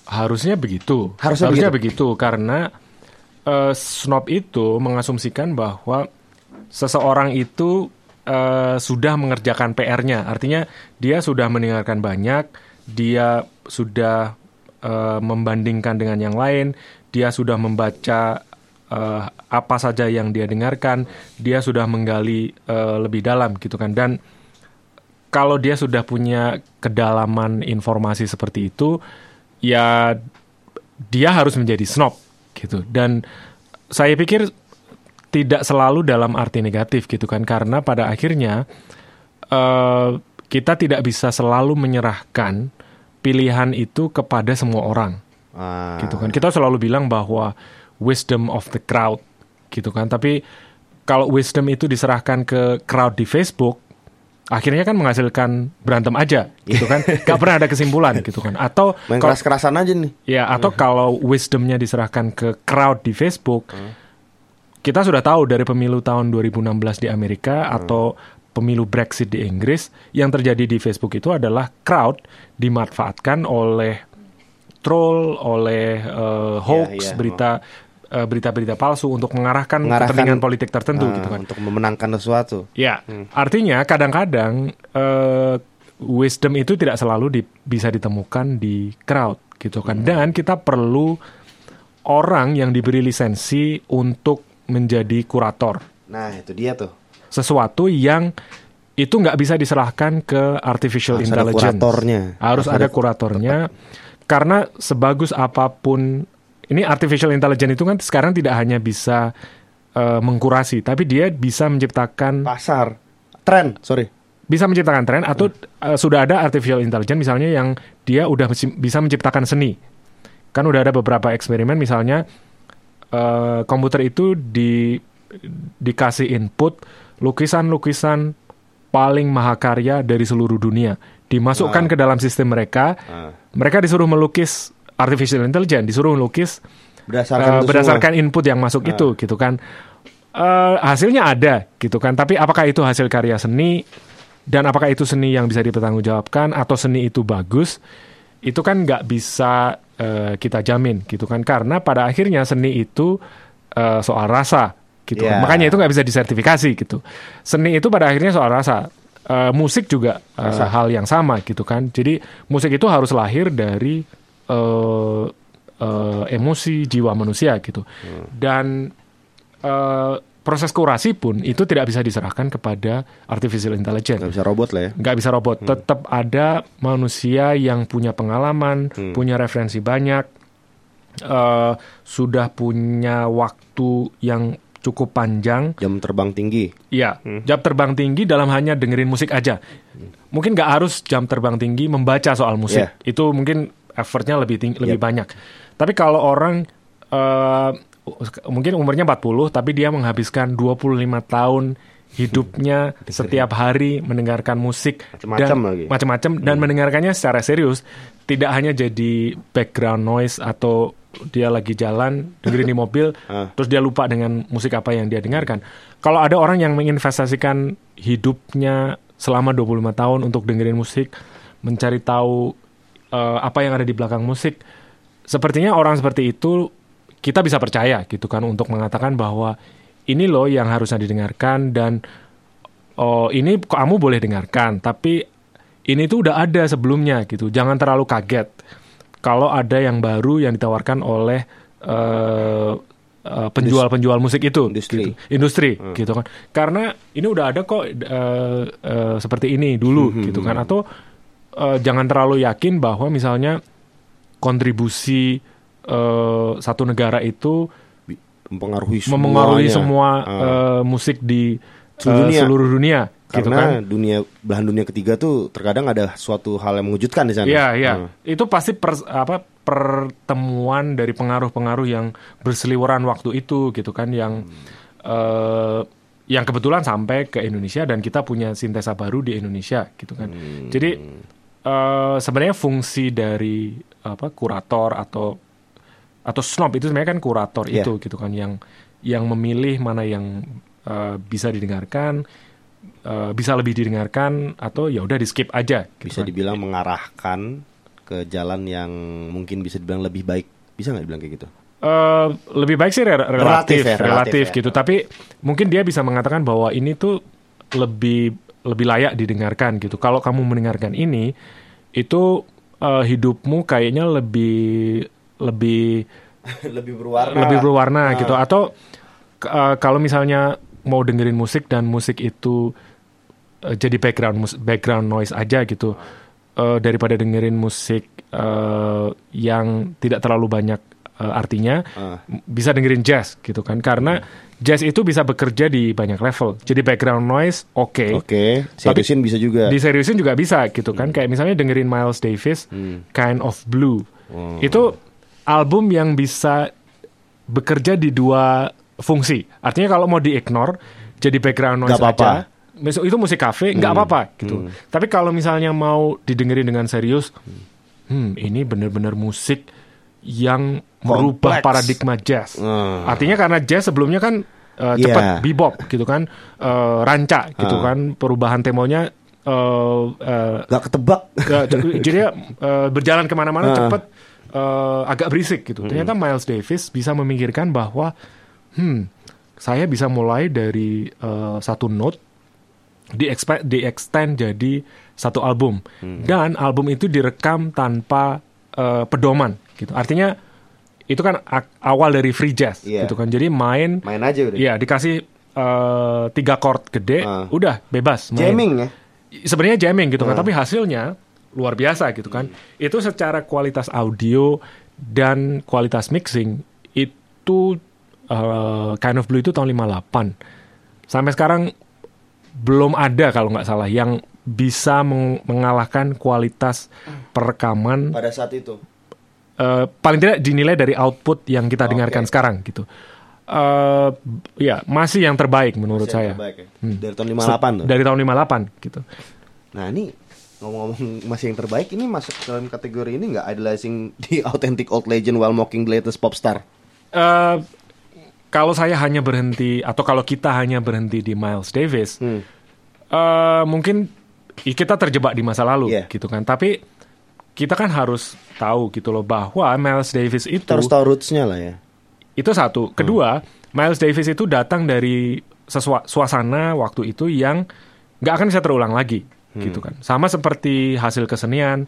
Harusnya begitu. Harusnya begitu. karena eh, snob itu mengasumsikan bahwa seseorang itu eh, sudah mengerjakan PR-nya. Artinya dia sudah mendengarkan banyak, dia sudah eh, membandingkan dengan yang lain, dia sudah membaca eh, apa saja yang dia dengarkan, dia sudah menggali eh, lebih dalam gitu kan. Dan kalau dia sudah punya kedalaman informasi seperti itu, ya dia harus menjadi snob gitu. Dan saya pikir tidak selalu dalam arti negatif gitu kan, karena pada akhirnya eh, kita tidak bisa selalu menyerahkan pilihan itu kepada semua orang Ah, gitu kan. Kita selalu bilang bahwa wisdom of the crowd gitu kan. Tapi kalau wisdom itu diserahkan ke crowd di Facebook, akhirnya kan menghasilkan berantem aja gitu kan. Gak pernah ada kesimpulan gitu kan. Atau Main kalau- keras-kerasan aja nih. ya atau kalau wisdomnya diserahkan ke crowd di Facebook, kita sudah tahu dari pemilu tahun 2016 di Amerika atau pemilu Brexit di Inggris yang terjadi di Facebook itu adalah crowd dimanfaatkan oleh troll, oleh eh, hoax, iya. berita eh, berita-berita palsu untuk mengarahkan, Mengarahkan- kepentingan politik tertentu Ah, gitu kan. Untuk memenangkan sesuatu. Ya, artinya kadang-kadang eh, wisdom itu tidak selalu di- bisa ditemukan di crowd gitu kan. Dan kita perlu orang yang diberi lisensi untuk menjadi kurator. Nah, itu dia tuh. Sesuatu yang itu nggak bisa diserahkan ke artificial Harus ada intelligence. kuratornya. Harus Harus ada ada- kuratornya. Karena sebagus apa pun ini artificial intelligence itu kan sekarang tidak hanya bisa eh, mengkurasi, tapi dia bisa menciptakan Pasar. Tren, sorry. bisa menciptakan tren atau uh, sudah ada artificial intelligence misalnya yang dia udah bisa menciptakan seni. Kan udah ada beberapa eksperimen misalnya uh, komputer itu di dikasih input lukisan-lukisan paling mahakarya dari seluruh dunia dimasukkan ke dalam sistem mereka. Ah. Mereka disuruh melukis artificial intelligence, disuruh melukis Berdasarkan itu berdasarkan input yang masuk itu gitu kan. Eh, hasilnya ada gitu kan. Tapi apakah itu hasil karya seni? Dan apakah itu seni yang bisa dipertanggungjawabkan? Atau seni itu bagus? Itu kan nggak bisa eh, kita jamin gitu kan. Karena pada akhirnya seni itu eh, soal rasa gitu kan. Ya. makanya itu nggak bisa disertifikasi gitu. Seni itu pada akhirnya soal rasa Eh, musik juga eh, hal yang sama gitu kan. Jadi musik itu harus lahir dari eh, eh, emosi jiwa manusia gitu. Dan eh, proses kurasi pun itu tidak bisa diserahkan kepada artificial intelligence. Gak bisa robot lah ya. nggak bisa robot. Tetap ada manusia yang punya pengalaman punya referensi banyak eh, sudah punya waktu yang cukup panjang Jam terbang tinggi. Iya, jam terbang tinggi dalam hanya dengerin musik aja. Mungkin nggak harus jam terbang tinggi membaca soal musik. Iya. Itu mungkin effortnya lebih tinggi, lebih banyak. Tapi kalau orang eh, mungkin umurnya 40 tapi dia menghabiskan 25 tahun hidupnya setiap hari mendengarkan musik Macem-macem dan lagi. macam-macam dan mendengarkannya secara serius tidak hanya jadi background noise atau dia lagi jalan dengerin di mobil Ah. terus dia lupa dengan musik apa yang dia dengarkan. Kalau ada orang yang menginvestasikan hidupnya selama 25 tahun untuk dengerin musik, mencari tahu eh, apa yang ada di belakang musik, sepertinya orang seperti itu kita bisa percaya gitu kan untuk mengatakan bahwa ini loh yang harusnya didengarkan dan oh ini kamu boleh dengarkan, tapi ini tuh udah ada sebelumnya gitu. Jangan terlalu kaget kalau ada yang baru yang ditawarkan oleh eh, eh, penjual-penjual musik itu, Industri. gitu. industri, gitu kan. Karena ini udah ada kok eh, eh, seperti ini dulu, gitu kan. Atau eh, jangan terlalu yakin bahwa misalnya kontribusi eh, satu negara itu mempengaruhi semuanya. semua eh, musik di Seluruh dunia. seluruh dunia gitu kan. karena dunia belahan dunia ketiga tuh terkadang ada suatu hal yang mengejutkan di sana. Iya, iya. Hmm. Itu pasti per- apa pertemuan dari pengaruh-pengaruh yang berseliweran waktu itu gitu kan yang eh, yang kebetulan sampai ke Indonesia dan kita punya sintesa baru di Indonesia gitu kan. Jadi eh, sebenarnya fungsi dari apa kurator atau atau snob itu sebenarnya kan kurator Iya. itu gitu kan yang yang memilih mana yang eh, bisa didengarkan eh, bisa lebih didengarkan atau ya udah di skip aja gitu Bisa kan. dibilang mengarahkan ke jalan yang mungkin bisa dibilang lebih baik. Bisa nggak dibilang kayak gitu? Eh, lebih baik sih re- relatif, Relatif relatif, ya, relatif ya. gitu. Tapi mungkin dia bisa mengatakan bahwa ini tuh lebih lebih layak didengarkan gitu. Kalau kamu mendengarkan ini, itu eh, hidupmu kayaknya lebih lebih lebih berwarna. lebih berwarna Ah. gitu. Atau eh, kalau misalnya mau dengerin musik dan musik itu eh, jadi background mus- background noise aja gitu, eh, daripada dengerin musik eh, yang tidak terlalu banyak eh, artinya, m- bisa dengerin jazz gitu kan? Karena jazz itu bisa bekerja di banyak level. Jadi background noise oke. Oke, seriusin bisa juga. Diseriusin juga bisa gitu kan. Kayak misalnya dengerin Miles Davis, Hmm. Kind of Blue. Oh. Itu album yang bisa bekerja di dua fungsi. Artinya kalau mau di-ignore, jadi background noise Nggak apa-apa. aja. Misal- Itu musik kafe, nggak apa-apa gitu. Tapi kalau misalnya mau didengerin dengan serius, hmm ini bener-bener musik yang merubah paradigma jazz. Ah. Artinya karena jazz sebelumnya kan uh, Iya. cepat bebop gitu kan, uh, ranca gitu Ah. kan, perubahan temponya uh, uh, Gak ketebak. Jadi uh, berjalan ke mana-mana Ah. cepet uh, agak berisik gitu. Ternyata Miles Davis bisa memikirkan bahwa, hmm, saya bisa mulai dari uh, satu note di di extend jadi satu album dan album itu direkam tanpa uh, pedoman gitu. Artinya itu kan awal dari free jazz Iya. gitu kan. Jadi main, Main aja udah. ya dikasih uh, tiga chord gede, Ah. udah bebas. main Jamming ya. sebenarnya jamming gitu kan, Hmm. tapi hasilnya luar biasa gitu kan. Itu secara kualitas audio dan kualitas mixing itu eh, Kind of Blue itu tahun 58. Sampai sekarang belum ada kalau nggak salah yang bisa meng- mengalahkan kualitas perekaman Pada saat itu. eh, paling tidak dinilai dari output yang kita Oke. dengarkan sekarang gitu. Eh ya masih yang terbaik menurut Masih saya. terbaik ya. Hmm. Dari tahun 58 tuh. Dari tahun 58 gitu. Nah ini ngomong-ngomong masih yang terbaik ini masuk dalam kategori ini nggak idolizing the authentic old legend while mocking the latest pop star. Eh, kalau saya hanya berhenti atau kalau kita hanya berhenti di Miles Davis, Hmm. eh, mungkin kita terjebak di masa lalu Iya. gitu kan. Tapi kita kan harus tahu gitu loh bahwa Miles Davis itu Kita harus tahu rootsnya lah ya. itu satu. Kedua, Miles Davis itu datang dari sesua- suasana waktu itu yang nggak akan bisa terulang lagi, gitu kan. Sama seperti hasil kesenian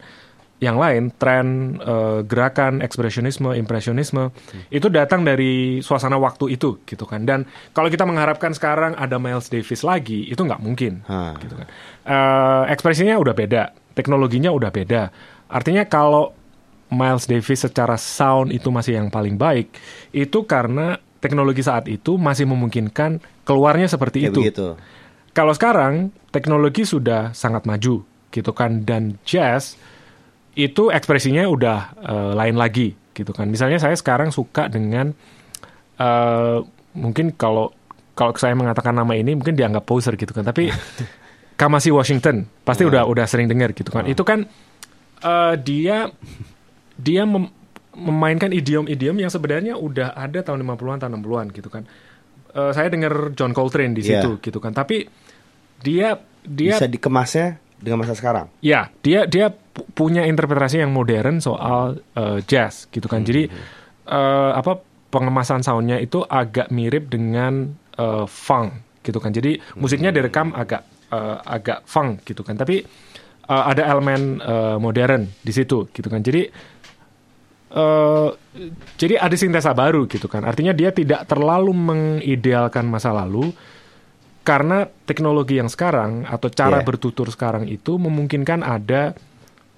yang lain, tren eh, gerakan ekspresionisme, impresionisme itu datang dari suasana waktu itu, gitu kan. Dan kalau kita mengharapkan sekarang ada Miles Davis lagi, itu nggak mungkin, Hah. gitu kan. Eh, ekspresinya udah beda, teknologinya udah beda. Artinya kalau Miles Davis secara sound itu masih yang paling baik, itu karena teknologi saat itu masih memungkinkan keluarnya seperti Kayak itu. begitu. Kalau sekarang teknologi sudah sangat maju, gitu kan, dan jazz itu ekspresinya udah eh, lain lagi, gitu kan. Misalnya saya sekarang suka dengan eh, mungkin kalau kalau saya mengatakan nama ini mungkin dianggap poser gitu kan, tapi Kamasi Washington pasti udah udah sering dengar gitu kan. Itu kan eh, dia dia mem- memainkan idiom-idiom yang sebenarnya udah ada tahun 50-an tahun 60-an gitu kan. Eh, saya dengar John Coltrane di Iya. situ gitu kan. Tapi dia dia Bisa dikemasnya dengan masa sekarang. ya dia dia punya interpretasi yang modern soal eh, jazz gitu kan. Jadi eh, apa pengemasan soundnya itu agak mirip dengan eh, funk gitu kan. Jadi musiknya direkam agak eh, agak funk gitu kan. Tapi eh, ada elemen eh, modern di situ gitu kan. Jadi eh jadi ada sintesa baru gitu kan. Artinya dia tidak terlalu mengidealkan masa lalu karena teknologi yang sekarang atau cara Yeah. bertutur sekarang itu memungkinkan ada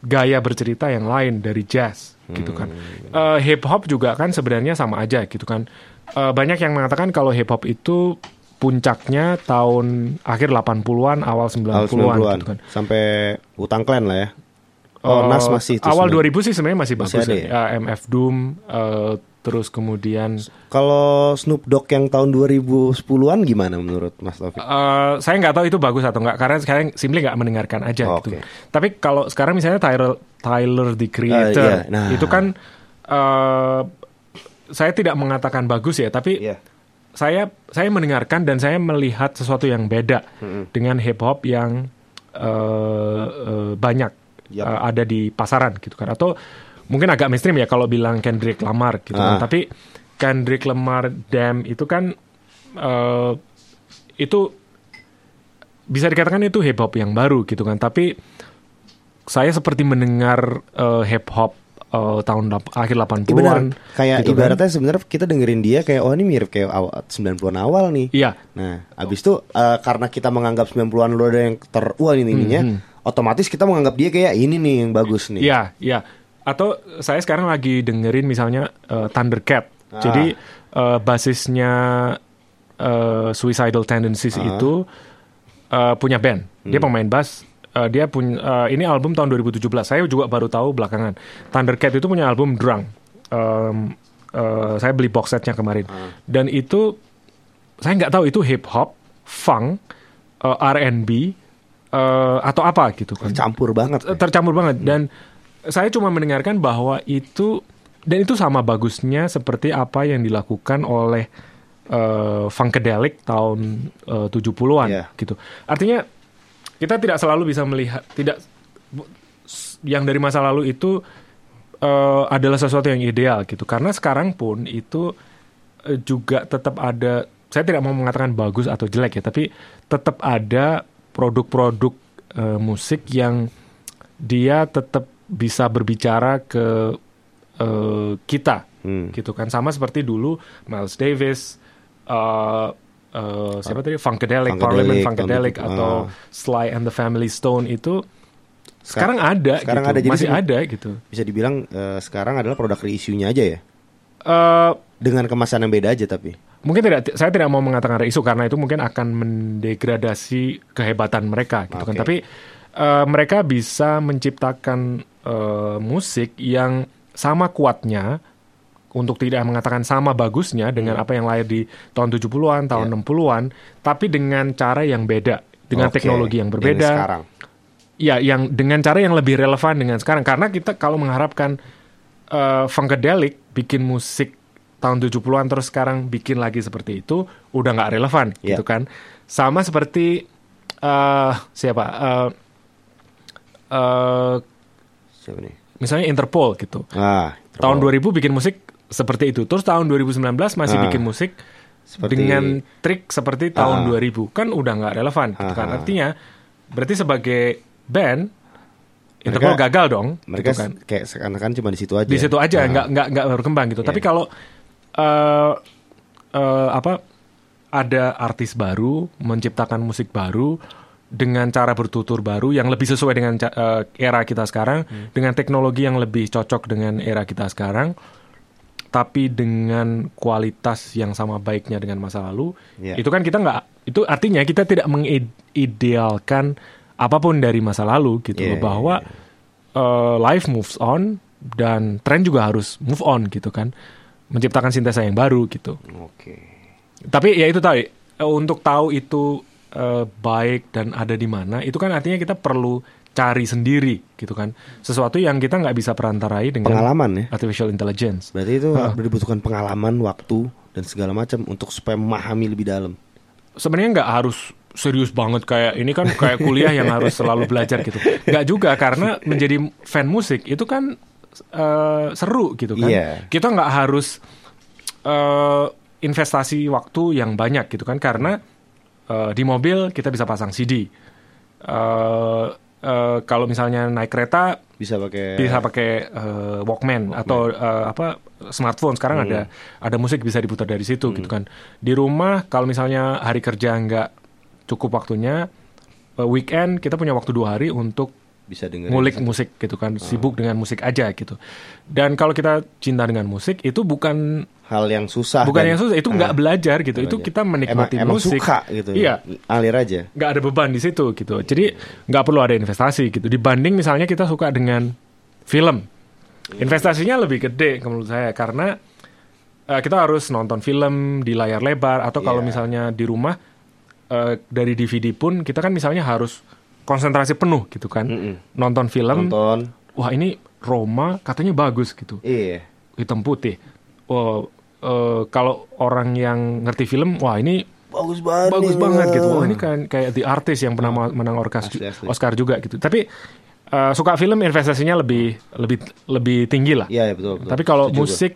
gaya bercerita yang lain dari jazz gitu kan. Eh, hip hop juga kan sebenarnya sama aja gitu kan. Eh, banyak yang mengatakan kalau hip hop itu puncaknya tahun akhir 80-an awal 90-an, Awal 90-an gitu kan. sampai Utang Clan lah ya. Oh, Eh, Nas masih itu awal sebenarnya. 2000 sih sebenarnya masih, Masih bagus ada ya. Eh, MF Doom eh, terus kemudian Kalau Snoop Dogg yang tahun 2010-an gimana menurut Mas Taufik? Eh, saya nggak tahu itu bagus atau nggak karena sekarang simply nggak mendengarkan aja Oh, gitu. oke. Tapi kalau sekarang misalnya Tyler Tyler the Creator iya. Nah. itu kan eh, saya tidak mengatakan bagus ya, tapi Iya. saya saya mendengarkan dan saya melihat sesuatu yang beda dengan hip hop yang eh, eh, banyak eh, ada di pasaran gitu kan atau mungkin agak mainstream ya kalau bilang Kendrick Lamar gitu kan. Ah. tapi Kendrick Lamar Damn itu kan eh, itu bisa dikatakan itu hip hop yang baru gitu kan tapi saya seperti mendengar eh, hip hop eh, tahun akhir Iya 80-an benar. Kayak gitu kan. ibaratnya sebenarnya kita dengerin dia kayak oh ini mirip kayak awal 90-an awal nih. iya Nah, abis itu eh, karena kita menganggap 90-an lo ada yang ter wah ini ininya, otomatis kita menganggap dia kayak ini nih yang bagus nih. Hmm, Iya, iya. Atau saya sekarang lagi dengerin misalnya eh, Thundercat. Ah. Jadi eh, basisnya eh, Suicidal Tendencies Ah. itu eh, punya band. Dia Hmm. pemain bass. Eh, dia punya eh, ini album tahun 2017. Saya juga baru tahu belakangan. Thundercat itu punya album Drunk. Em, eh, saya beli box setnya kemarin. Ah. Dan itu saya nggak tahu itu hip hop, funk, eh, R&B eh, atau apa gitu kan Campur banget. tercampur banget dan saya cuma mendengarkan bahwa itu dan itu sama bagusnya seperti apa yang dilakukan oleh eh, Funkadelic tahun eh, 70-an Iya. gitu. Artinya kita tidak selalu bisa melihat tidak yang dari masa lalu itu eh, adalah sesuatu yang ideal gitu. Karena sekarang pun itu eh, juga tetap ada saya tidak mau mengatakan bagus atau jelek ya, tapi tetap ada produk-produk eh, musik yang dia tetap bisa berbicara ke eh, kita Hmm. gitu kan sama seperti dulu Miles Davis eh, eh, siapa tadi Funkadelic, Funkadelic, Parliament Funkadelic tujuh- atau ah. Sly and the Family Stone itu sekarang ada sekarang gitu ada, jadi masih sih- ada gitu Bisa dibilang eh, sekarang adalah produk reissue-nya aja ya. Eh, Dengan kemasan yang beda aja tapi. mungkin tidak saya tidak mau mengatakan reisu karena itu mungkin akan mendegradasi kehebatan mereka gitu kan Oke. tapi eh, mereka bisa menciptakan eh, musik yang sama kuatnya untuk tidak mengatakan sama bagusnya dengan apa yang lahir di tahun 70-an, tahun 60-an, tapi dengan cara yang beda, dengan Oke, teknologi yang berbeda. sekarang. Ya, yang dengan cara yang lebih relevan dengan sekarang. Karena kita kalau mengharapkan eh, Funkadelic bikin musik tahun 70-an terus sekarang bikin lagi seperti itu, udah nggak relevan Ya. gitu kan. Sama seperti eh siapa? eh eh, Siapa nih? misalnya Interpol gitu. Ah, Tahun 2000 bikin musik seperti itu. Terus tahun 2019 masih Ah. bikin musik Seperti- dengan trik seperti tahun Ah. 2000. Kan udah nggak relevan gitu kan. Ah. Artinya berarti sebagai band Interpol gagal dong mereka gitu kan. kayak seakan-akan cuma di situ aja. Di situ aja Ah. nggak nggak nggak berkembang gitu. Tapi Iya. kalau eh eh, apa ada artis baru menciptakan musik baru dengan cara bertutur baru yang lebih sesuai dengan eh, era kita sekarang Hmm. dengan teknologi yang lebih cocok dengan era kita sekarang tapi dengan kualitas yang sama baiknya dengan masa lalu Iya. itu kan kita nggak itu artinya kita tidak mengidealkan apa pun dari masa lalu gitu Iya, loh bahwa eh, life moves on dan tren juga harus move on gitu kan menciptakan sintesa yang baru gitu Oke. tapi ya itu tadi eh, untuk tahu itu eh, baik dan ada di mana itu kan artinya kita perlu cari sendiri gitu kan sesuatu yang kita nggak bisa perantarai dengan Pengalaman ya. artificial intelligence Berarti itu dibutuhkan pengalaman, waktu dan segala macam untuk supaya memahami lebih dalam. sebenarnya nggak harus serius banget kayak ini kan kayak kuliah yang harus selalu belajar gitu nggak juga karena menjadi fan musik itu kan eh, seru gitu kan Iya. kita nggak harus eh, investasi waktu yang banyak gitu kan karena eh, di mobil kita bisa pasang CD Eh, eh, kalau misalnya naik kereta Bisa pakai bisa pakai eh, Walkman, atau eh, apa smartphone. Sekarang ada ada musik bisa diputar dari situ gitu kan. Di rumah kalau misalnya hari kerja nggak cukup waktunya eh, weekend kita punya waktu dua hari untuk bisa dengerin ngulik satu- musik gitu kan, sibuk dengan musik aja gitu. Dan kalau kita cinta dengan musik itu bukan hal yang susah bukan dan- yang susah, itu nggak Ah, belajar gitu. Itu belajar. kita menikmati emang, emang musik. suka gitu Iya, alir aja nggak ada beban di situ gitu. Jadi nggak perlu ada investasi gitu. Dibanding misalnya kita suka dengan film, investasinya lebih gede menurut saya karena eh, kita harus nonton film di layar lebar atau kalau Iya. misalnya di rumah eh, dari DVD pun kita kan misalnya harus konsentrasi penuh gitu kan Mm-mm. nonton film. nonton Wah ini Roma katanya bagus gitu iya hitam putih. Oh eh, kalau orang yang ngerti film, wah ini bagus banget bagus nih, banget gitu. Wah ini kan kayak The Artist yang pernah menang Oscar, Asli, asli. Oscar juga gitu. Tapi eh, suka film investasinya lebih lebih lebih tinggi lah. iya iya, betul, betul Tapi kalau Setuju musik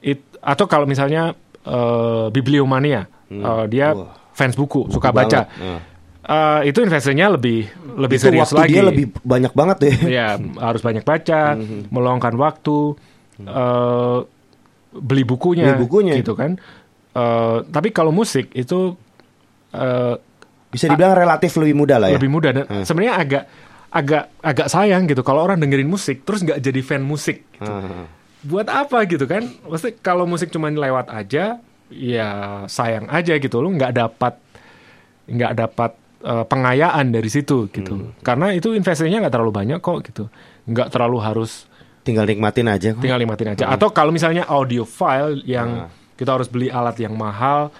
it- atau kalau misalnya eh, bibliomania, eh, dia Hmm. Wah. fans buku, suka gua. baca. Banget. Eh, itu investasinya lebih lebih itu serius waktu lagi. dia lebih banyak banget deh ya harus banyak baca, Hmm. meluangkan waktu, eh, beli bukunya, Beli bukunya. gitu kan. Eh, tapi kalau musik itu eh, bisa dibilang relatif lebih mudah lah ya lebih mudah dan Hmm. sebenarnya agak agak agak sayang gitu kalau orang dengerin musik terus nggak jadi fan musik. gitu. Ah. Buat apa gitu kan? Maksudnya kalau musik cuma lewat aja, ya sayang aja gitu lo nggak dapat nggak dapat eh, pengayaan dari situ gitu. Hmm. Karena itu investasinya nggak terlalu banyak kok gitu. Nggak terlalu harus tinggal nikmatin aja kok. tinggal nikmatin aja. Atau kalau misalnya audio file yang Nah. kita harus beli alat yang mahal,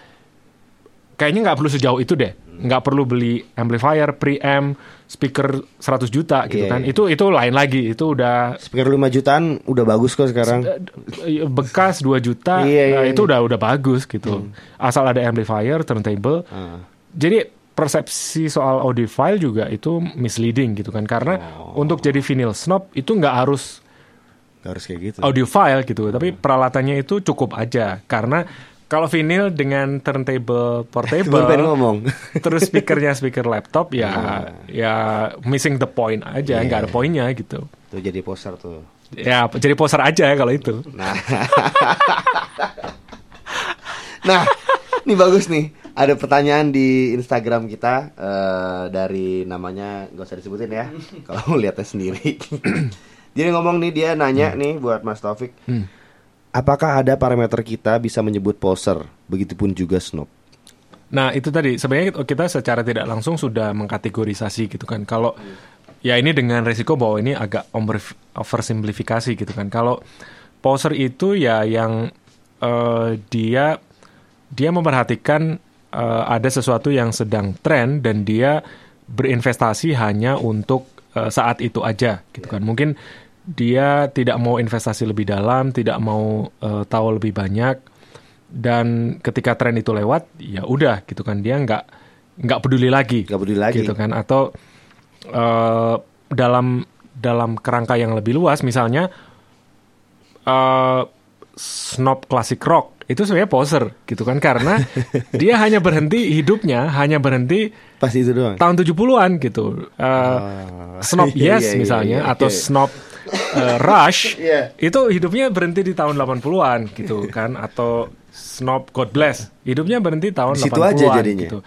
kayaknya nggak perlu sejauh itu deh. Nggak perlu beli amplifier, preamp, speaker 100 juta gitu Iya, kan. iya. Itu itu lain lagi. Itu udah speaker 5 jutaan udah bagus kok sekarang eh, bekas 2 juta, Iya, iya, nah, iya. itu udah udah bagus gitu. Asal ada amplifier, turntable. Ah. Jadi persepsi soal audiophile juga itu misleading gitu kan. Karena Oh. untuk jadi vinyl snob itu nggak harus Nggak harus kayak gitu audiophile gitu, tapi peralatannya itu cukup aja karena kalau vinyl dengan turntable portable, ngomong terus speakernya speaker laptop ya ya missing the point aja, Iya. nggak ada poinnya gitu. tuh jadi poster tuh Ya jadi poser aja kalau itu. Nah, nah, ini bagus nih. Ada pertanyaan di Instagram kita eh, dari namanya nggak usah disebutin ya, kalau lihatnya sendiri. Jadi ngomong nih dia nanya nih buat Mas Taufik, apakah ada parameter kita bisa menyebut poser, begitupun juga snob? Nah itu tadi sebenarnya kita secara tidak langsung sudah mengkategorisasi gitu kan. Kalau ya ini dengan resiko bahwa ini agak over- oversimplifikasi gitu kan. Kalau poser itu ya yang eh, dia dia memperhatikan eh, ada sesuatu yang sedang tren dan dia berinvestasi hanya untuk eh, saat itu aja gitu kan. Mungkin dia tidak mau investasi lebih dalam, tidak mau eh, tahu lebih banyak dan ketika tren itu lewat ya udah gitu kan dia nggak nggak peduli lagi Nggak peduli lagi. gitu kan atau eh, dalam dalam kerangka yang lebih luas misalnya eh snob klasik rock itu sebenarnya poser gitu kan karena dia hanya berhenti hidupnya hanya berhenti Pas itu doang. tahun 70-an gitu. Eh, Ah. Snob Iya, Yes iya, misalnya iya, atau iya. Snob eh, Rush Iya. itu hidupnya berhenti di tahun 80-an gitu kan atau Snob God Bless hidupnya berhenti tahun situ 80-an aja jadinya. gitu.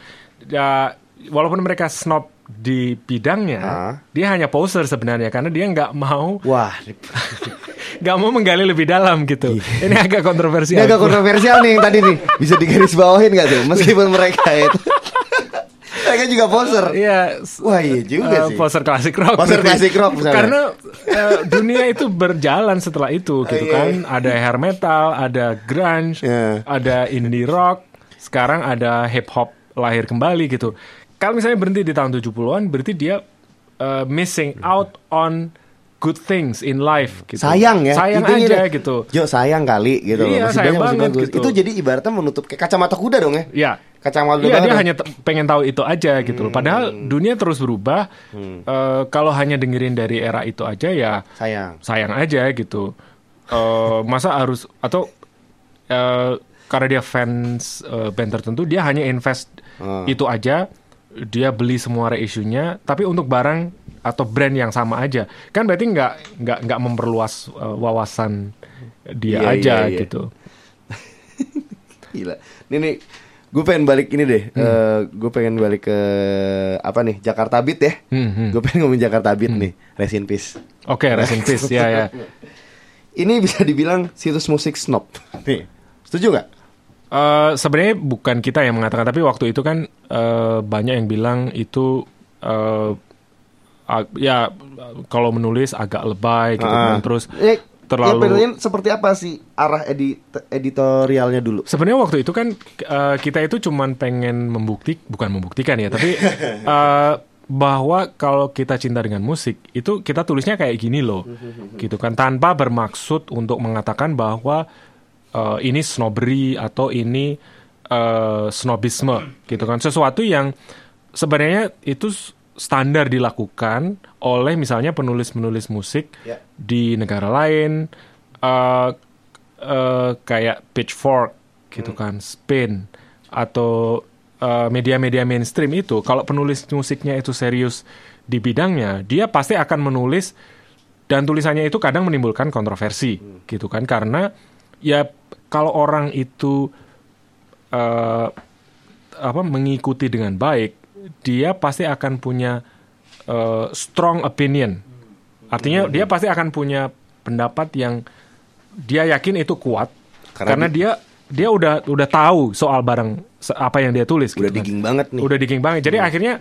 Ya walaupun mereka snob di bidangnya, Ah. dia hanya poser sebenarnya karena dia nggak mau Wah, nggak mau menggali lebih dalam gitu. Ini agak kontroversial. Iya. ini agak kontroversial nih yang tadi nih. Bisa digaris bawahin nggak tuh? Meskipun mereka itu, mereka juga poser. Iya. Wah iya juga eh, sih. poster klasik rock. Berarti. klasik rock misalnya. Karena eh, dunia itu berjalan setelah itu gitu Iya. kan. Ada hair metal, ada grunge, Iya. ada indie rock, sekarang ada hip hop lahir kembali gitu. Kalau misalnya berhenti di tahun 70-an berarti dia eh, missing out on good things in life gitu. Sayang ya. Sayang Intinya aja deh, gitu. Jo sayang kali gitu. Iya, Masih sayang banyak, banget bagus. gitu. Itu jadi ibaratnya menutup kayak kacamata kuda dong ya. Ya. Kacamata kuda Iya dia dong. hanya pengen tahu itu aja gitu loh. Padahal dunia terus berubah. Eh, kalau hanya dengerin dari era itu aja ya sayang. sayang aja gitu. Eh, masa harus atau eh, karena dia fans eh, band tertentu dia hanya invest Ah. itu aja. Dia beli semua reissue-nya, tapi untuk barang atau brand yang sama aja. Kan berarti nggak nggak nggak memperluas eh, wawasan dia Iya, aja iya, iya. gitu. Gila. Ini nih gue pengen balik ini deh. gue pengen balik ke apa nih? Jakarta Beat ya. Hmm, hmm. Gue pengen ngomongin Jakarta Beat nih. Rest in peace. Oke, rest in peace. ya, ya. Ini bisa dibilang situs musik snob. Nih, setuju nggak? Eh, sebenarnya bukan kita yang mengatakan, tapi waktu itu kan eh, banyak yang bilang itu eh, ag- ya kalau menulis agak lebay gitu Ah. kan. Terus Eh, terlalu- ya, seperti apa sih arah edit editorialnya dulu? Sebenarnya waktu itu kan eh, kita itu cuman pengen membukti, bukan membuktikan ya, tapi eh, bahwa kalau kita cinta dengan musik itu kita tulisnya kayak gini loh, gitu kan, tanpa bermaksud untuk mengatakan bahwa eh, ini snobbery atau ini eh, snobisme, gitu kan, sesuatu yang sebenarnya itu standar dilakukan oleh misalnya penulis-penulis musik Ya. di negara lain. eh, eh, kayak Pitchfork gitu kan, Spin atau media-media mainstream itu kalau penulis musiknya itu serius di bidangnya, dia pasti akan menulis dan tulisannya itu kadang menimbulkan kontroversi gitu kan karena ya kalau orang itu eh, apa mengikuti dengan baik, dia pasti akan punya eh, strong opinion. Artinya dia pasti akan punya pendapat yang dia yakin itu kuat Karena karena, dia dia udah udah tahu soal barang apa yang dia tulis. Udah gitu kan. digging banget nih. Udah digging banget. Jadi akhirnya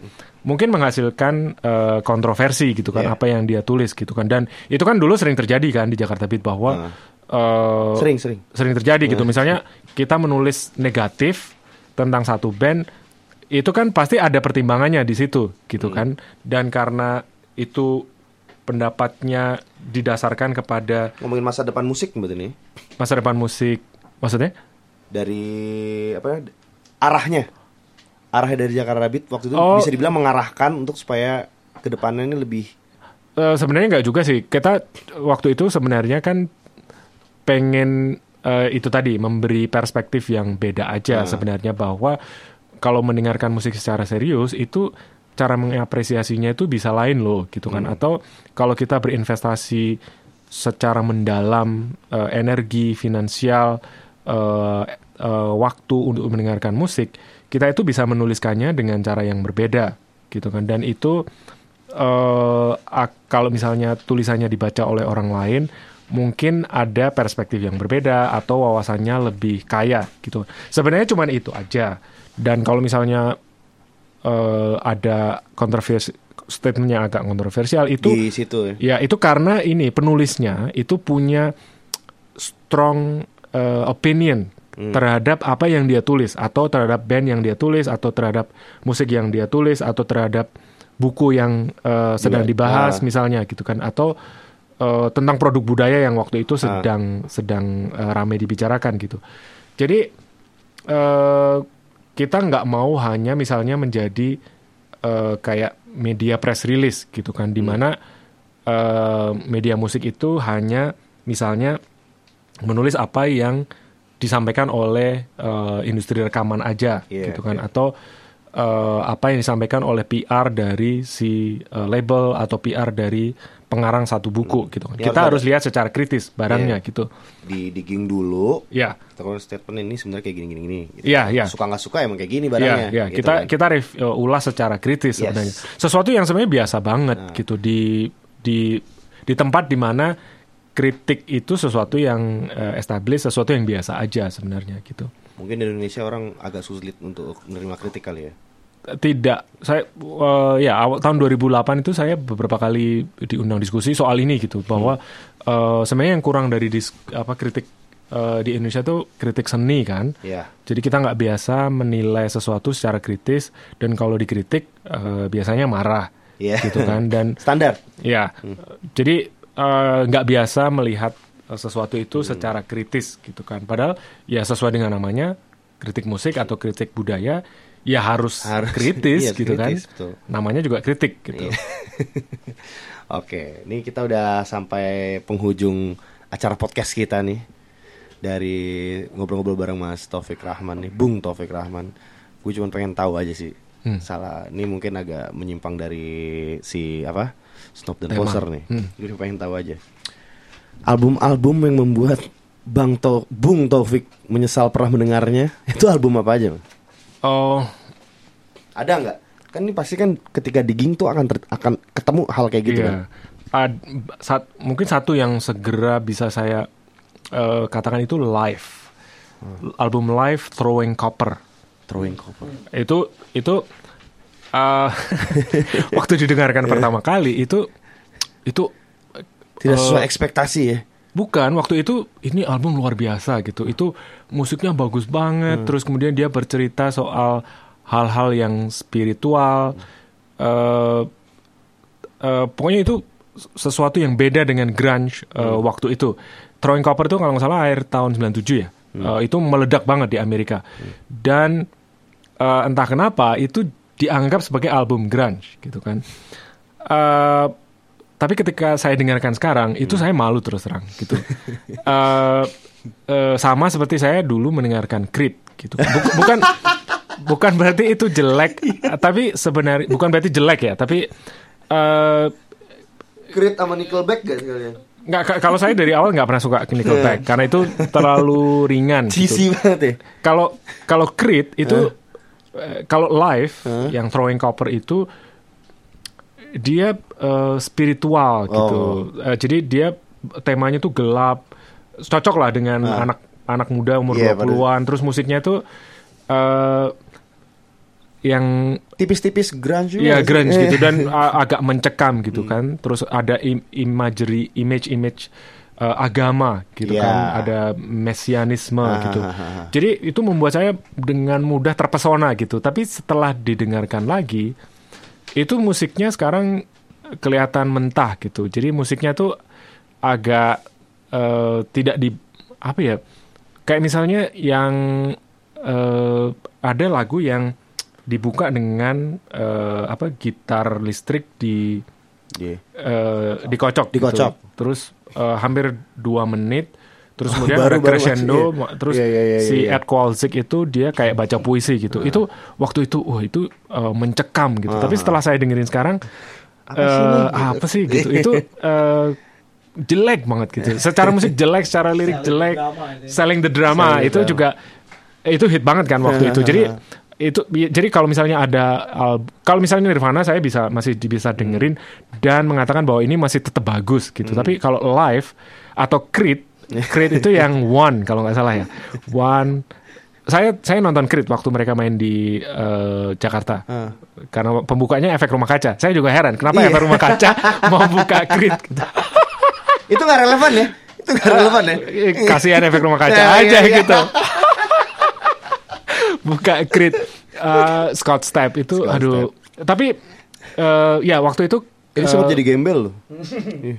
mungkin menghasilkan eh, kontroversi gitu kan Iya. apa yang dia tulis gitu kan. Dan itu kan dulu sering terjadi kan di Jakarta Beat bahwa eh, Sering, sering. sering terjadi gitu. Misalnya kita menulis negatif tentang satu band itu kan pasti ada pertimbangannya di situ gitu kan. Dan karena itu pendapatnya didasarkan kepada Ngomongin masa depan musik berarti nih. masa depan musik maksudnya Dari apa ya? Arahnya. Arahnya dari Jakarta Beat waktu itu Oh. bisa dibilang mengarahkan untuk supaya ke depannya ini lebih Eh, sebenarnya nggak juga sih. Kita waktu itu sebenarnya kan pengen eh, itu tadi memberi perspektif yang beda aja sebenarnya bahwa kalau mendengarkan musik secara serius itu cara mengapresiasinya itu bisa lain loh gitu kan. Atau kalau kita berinvestasi secara mendalam eh, energi finansial eh, eh, waktu untuk mendengarkan musik, kita itu bisa menuliskannya dengan cara yang berbeda gitu kan. Dan itu ak- kalau misalnya tulisannya dibaca oleh orang lain mungkin ada perspektif yang berbeda atau wawasannya lebih kaya gitu. Sebenarnya cuma itu aja. Dan kalau misalnya eh, ada kontroversi statement yang agak kontroversial itu di situ ya. Ya, itu karena ini penulisnya itu punya strong uh, opinion terhadap apa yang dia tulis atau terhadap band yang dia tulis atau terhadap musik yang dia tulis atau terhadap buku yang uh, sedang Diba- dibahas ah. misalnya gitu kan atau uh, tentang produk budaya yang waktu itu sedang sedang uh, ramai dibicarakan gitu. Jadi uh, kita nggak mau hanya misalnya menjadi eh, kayak media press release gitu kan, di mana eh, media musik itu hanya misalnya menulis apa yang disampaikan oleh eh, industri rekaman aja Iya, gitu kan, iya. atau eh, apa yang disampaikan oleh PR dari si eh, label atau PR dari pengarang satu buku gitu kan. Ya, Kita harus lihat secara kritis barangnya Iya. gitu. Di digging dulu. Ya. Kalau statement ini sebenarnya kayak gini gini gini. Gitu. Iya, iya. Suka nggak suka emang kayak gini Iya, barangnya. iya. gitu kita kan. kita rev- uh, ulas secara kritis Yes. Nah. sebenarnya. Sesuatu yang sebenarnya biasa banget gitu di di di tempat di mana kritik itu sesuatu yang uh, established, sesuatu yang biasa aja sebenarnya gitu. Mungkin di Indonesia orang agak sulit untuk menerima kritik kali ya. Tidak, saya uh, ya awal tahun 2008 itu saya beberapa kali diundang diskusi soal ini gitu bahwa uh, sebenarnya yang kurang dari dis, apa kritik uh, di Indonesia tuh kritik seni kan. Iya. Jadi kita nggak biasa menilai sesuatu secara kritis dan kalau dikritik eh, biasanya marah, Iya. gitu kan. Dan Standar. ya, jadi eh, nggak biasa melihat sesuatu itu secara kritis, gitu kan. Padahal ya sesuai dengan namanya kritik musik atau kritik budaya ya harus, Harus. kritis, Iya, gitu kritis, kan. betul. Namanya juga kritik, gitu. Iya. Oke, ini kita udah sampai penghujung acara podcast kita nih. Dari ngobrol-ngobrol bareng Mas Taufik Rahman nih, Bung Taufik Rahman. Gue cuma pengen tahu aja sih. Hmm. Salah, ini mungkin agak menyimpang dari si apa? Snob dan. Poser nih. Hmm. Gue pengen tahu aja. Album-album yang membuat Bang Tau Bung Taufik menyesal pernah mendengarnya, itu album apa aja, Bang? Oh, Ada nggak? Kan ini pasti kan ketika digging tuh akan ter- akan ketemu hal kayak gitu iya. kan. Ad- sat- mungkin satu yang segera bisa saya eh, katakan itu live. Album live Throwing Copper. Throwing copper. Itu itu eh, waktu didengarkan pertama kali itu itu Tidak eh, sesuai ekspektasi ya. Bukan, waktu itu ini album luar biasa gitu. Itu musiknya bagus banget. Terus kemudian dia bercerita soal hal-hal yang spiritual. eh eh, pokoknya itu sesuatu yang beda dengan grunge eh, waktu itu. Throwing Copper itu kalau nggak salah akhir tahun 97 ya. Eh, itu meledak banget di Amerika. Dan eh, entah kenapa itu dianggap sebagai album grunge gitu kan. Eh, tapi ketika saya dengarkan sekarang itu saya malu terus terang gitu. Eh, eh, sama seperti saya dulu mendengarkan Creed gitu. Buk- bukan bukan berarti itu jelek, tapi sebenarnya bukan berarti jelek ya, tapi eh Creed sama Nickelback gak sekalian? nggak ka- kalau saya dari awal nggak pernah suka Nickelback karena itu terlalu ringan. gitu. Cheesy banget ya. Kalau kalau Creed itu eh, kalau live yang Throwing Copper itu dia eh, spiritual gitu. Eh, jadi dia temanya tuh gelap. Cocok lah dengan anak anak muda umur Iya, 20-an. Terus musiknya tuh eh yang Tipis-tipis grunge juga. ya grunge Eh. gitu dan agak mencekam gitu kan. Terus ada im- imagery image-image eh, agama gitu Ya. kan. Ada mesianisme Ah, gitu. ah, ah, ah. Jadi itu membuat saya dengan mudah terpesona gitu. Tapi setelah didengarkan lagi, itu musiknya sekarang kelihatan mentah gitu. Jadi musiknya tuh agak eh, tidak di apa ya? Kayak misalnya yang eh, ada lagu yang dibuka dengan eh, apa gitar listrik di Iya. eh, dikocok, gitu. Dikocok. Terus eh, hampir dua menit. Terus kemudian baru- ada baru crescendo, masih, iya. terus Iya, iya, iya, si iya. Ed Kowalczyk itu dia kayak baca puisi gitu. Itu waktu itu, wah itu eh, mencekam gitu. Tapi setelah saya dengerin sekarang, Apa sih ini? eh, apa sih gitu? itu eh, jelek banget gitu. Secara musik jelek, secara lirik jelek, selling the drama Selling the itu drama. juga itu hit banget kan waktu itu. Jadi itu jadi kalau misalnya ada al- kalau misalnya Nirvana saya bisa masih bisa dengerin dan mengatakan bahwa ini masih tetap bagus gitu. Hmm. Tapi kalau live atau Creed, Creed itu yang One kalau nggak salah ya. One saya saya nonton Creed waktu mereka main di eh, Jakarta. Ah. Karena pembukanya efek rumah kaca. Saya juga heran kenapa Iya. efek rumah kaca mau buka Creed. Itu gak relevan ya? Itu gak relevan ya? Eh, Kasihan efek rumah kaca Iya, aja iya, iya. gitu. Buka Creed eh, Scott Stapp itu Scott aduh. Tapi eh, ya waktu itu Ini eh, sempat jadi gembel loh.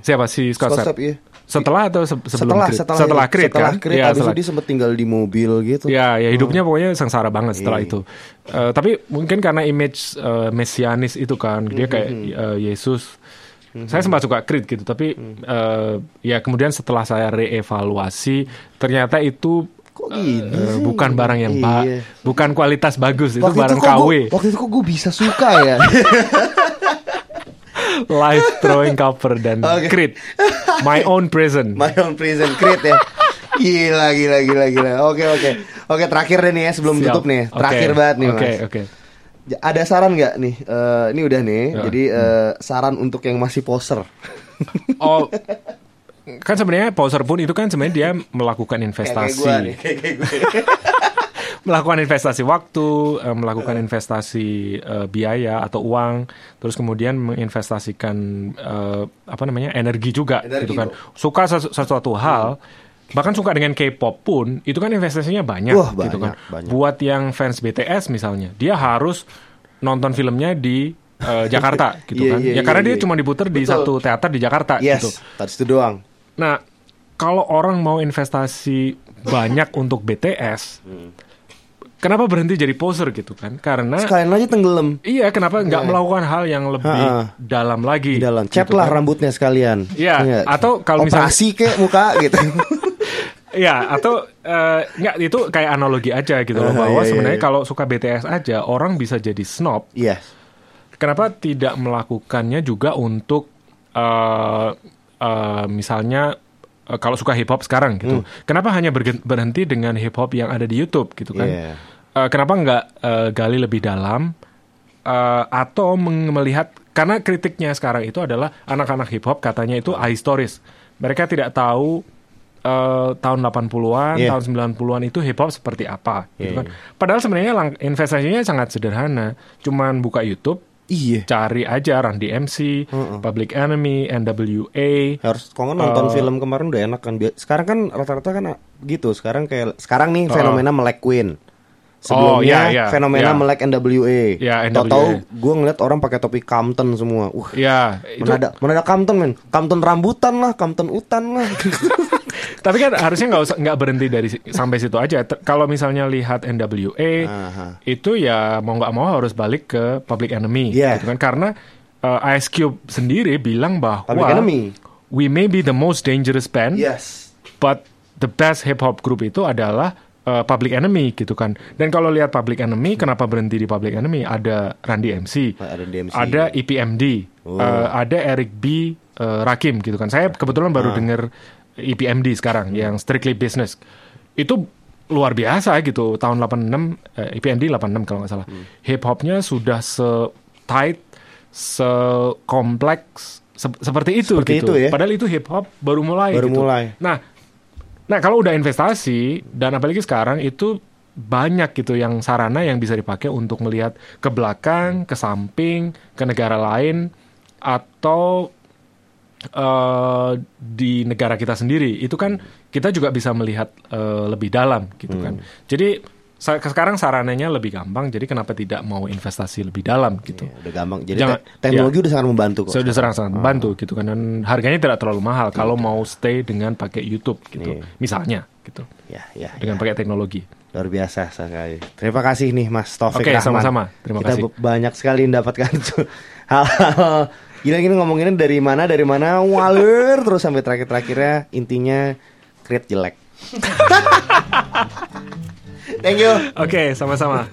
siapa si Scott, Scott Stapp? Stapp, iya. Setelah atau se- sebelum Setelah, setelah, setelah Creed setelah kan? Creed, Iya, abis itu setelah- dia sempat tinggal di mobil gitu. Ya, ya hidupnya pokoknya sengsara banget setelah Iya. itu. Eh, tapi mungkin karena image eh, mesianis itu kan, dia Hmm, kayak eh, Yesus. Saya sempat suka Creed gitu, tapi Hmm. eh, ya kemudian setelah saya reevaluasi, ternyata itu Kok gini eh, sih? bukan barang yang ba- Iya. bukan kualitas bagus, itu Waktu barang kok KW, gua- waktu itu kok gue bisa suka ya? live throwing cover dan Oke. Creed, my own prison. My own prison Creed ya. Gila, gila, gila, gila. Oke, oke. Oke, terakhir deh nih ya sebelum Siap. tutup nih. Terakhir banget nih, Oke, Mas. oke. Ada saran nggak nih? Eh, ini udah nih. Ya. Jadi eh, saran untuk yang masih poser. Oh, kan sebenarnya poser pun itu kan sebenarnya dia melakukan investasi. Kayak kayak kayak melakukan investasi waktu, eh, melakukan investasi eh, biaya atau uang, terus kemudian menginvestasikan eh, apa namanya energi juga, Energi gitu kan. Suka sesu- sesuatu hal, bahkan suka dengan K-pop pun, itu kan investasinya banyak, Wah, gitu kan. banyak. Buat yang fans BTS misalnya, dia harus nonton filmnya di eh, Jakarta, gitu Iya, kan. iya, ya karena iya, dia iya. cuma diputar di satu teater di Jakarta, Yes, gitu. tadi itu doang. Nah, kalau orang mau investasi banyak untuk BTS, kenapa berhenti jadi poser gitu kan? Karena Sekalian aja tenggelam iya, kenapa nggak melakukan hal yang lebih Ha-ha. dalam lagi? di dalam. gitu lah kan? rambutnya sekalian. Iya, atau kalau misalnya- operasi kek muka gitu. Iya, atau eh, nggak itu kayak analogi aja gitu loh Ah, bahwa iya, iya, sebenarnya iya. kalau suka BTS aja orang bisa jadi snob. Iya. Kenapa tidak melakukannya juga untuk eh, eh, misalnya eh, kalau suka hip hop sekarang gitu? Hmm. Kenapa hanya berhenti dengan hip hop yang ada di YouTube gitu kan? Iya. eh, kenapa nggak eh, gali lebih dalam eh, atau melihat karena kritiknya sekarang itu adalah anak-anak hip hop katanya itu ahistoris. Mereka tidak tahu eh, tahun 80-an, Iya. tahun 90-an itu hip hop seperti apa gitu Iya, kan. Padahal sebenarnya lang- investasinya sangat sederhana. Cuman buka YouTube, Iya. cari aja Run DMC, Public Enemy, NWA. Harus kalau nonton Eh, film kemarin udah enak kan. Sekarang kan rata-rata kan gitu. Sekarang kayak sekarang nih fenomena melek Queen. Sebelumnya Oh, iya, iya, fenomena iya. melek NWA. Iya, Tahu-tahu NWA. gue ngeliat orang pakai topi Compton semua. Uh, Ya, itu mana ada mana ada Compton men? Compton rambutan lah, Compton utan lah. Tapi kan harusnya nggak usah nggak berhenti dari sampai situ aja. Ter- Kalau misalnya lihat NWA Aha. itu ya mau nggak mau harus balik ke Public Enemy, Iya. gitu kan? Karena uh, Ice Cube sendiri bilang bahwa Public Enemy. we may be the most dangerous band, yes. but the best hip hop group itu adalah uh, Public Enemy gitu kan. Dan kalau lihat Public Enemy, kenapa berhenti di Public Enemy? Ada Randy MC, Ada EPMD, Oh. uh, ada Eric B, uh, Rakim gitu kan. Saya kebetulan Ah. baru denger EPMD sekarang yang Strictly Business. Itu luar biasa gitu. Tahun 86 eh, EPMD 86 kalau nggak salah. Hmm. Hip hopnya sudah se tight, se kompleks se- seperti itu Seperti gitu. itu ya. Padahal itu hip hop baru mulai Baru gitu. mulai. Nah, nah kalau udah investasi dan apalagi sekarang itu banyak gitu yang sarana yang bisa dipakai untuk melihat ke belakang, ke samping, ke negara lain atau eh, di negara kita sendiri. Itu kan kita juga bisa melihat eh, lebih dalam gitu kan. Jadi sa- sekarang sarananya lebih gampang. Jadi kenapa tidak mau investasi lebih dalam gitu? Iya, udah gampang. Jadi Jangan- te- teknologi udah sangat membantu kok. Sudah sangat sangat membantu gitu kan dan harganya tidak terlalu mahal kalau mau stay dengan pakai YouTube gitu. Iya. Misalnya gitu. Ya, ya, Dengan ya. pakai teknologi. Luar biasa sekali. Terima kasih nih Mas Taufik Oke, Rahman. sama-sama. Terima Kita kasih. be- banyak sekali mendapatkan hal-hal gila gini ngomonginnya dari mana dari mana waler terus sampai terakhir-terakhirnya intinya create jelek. Thank you. Oke, sama-sama.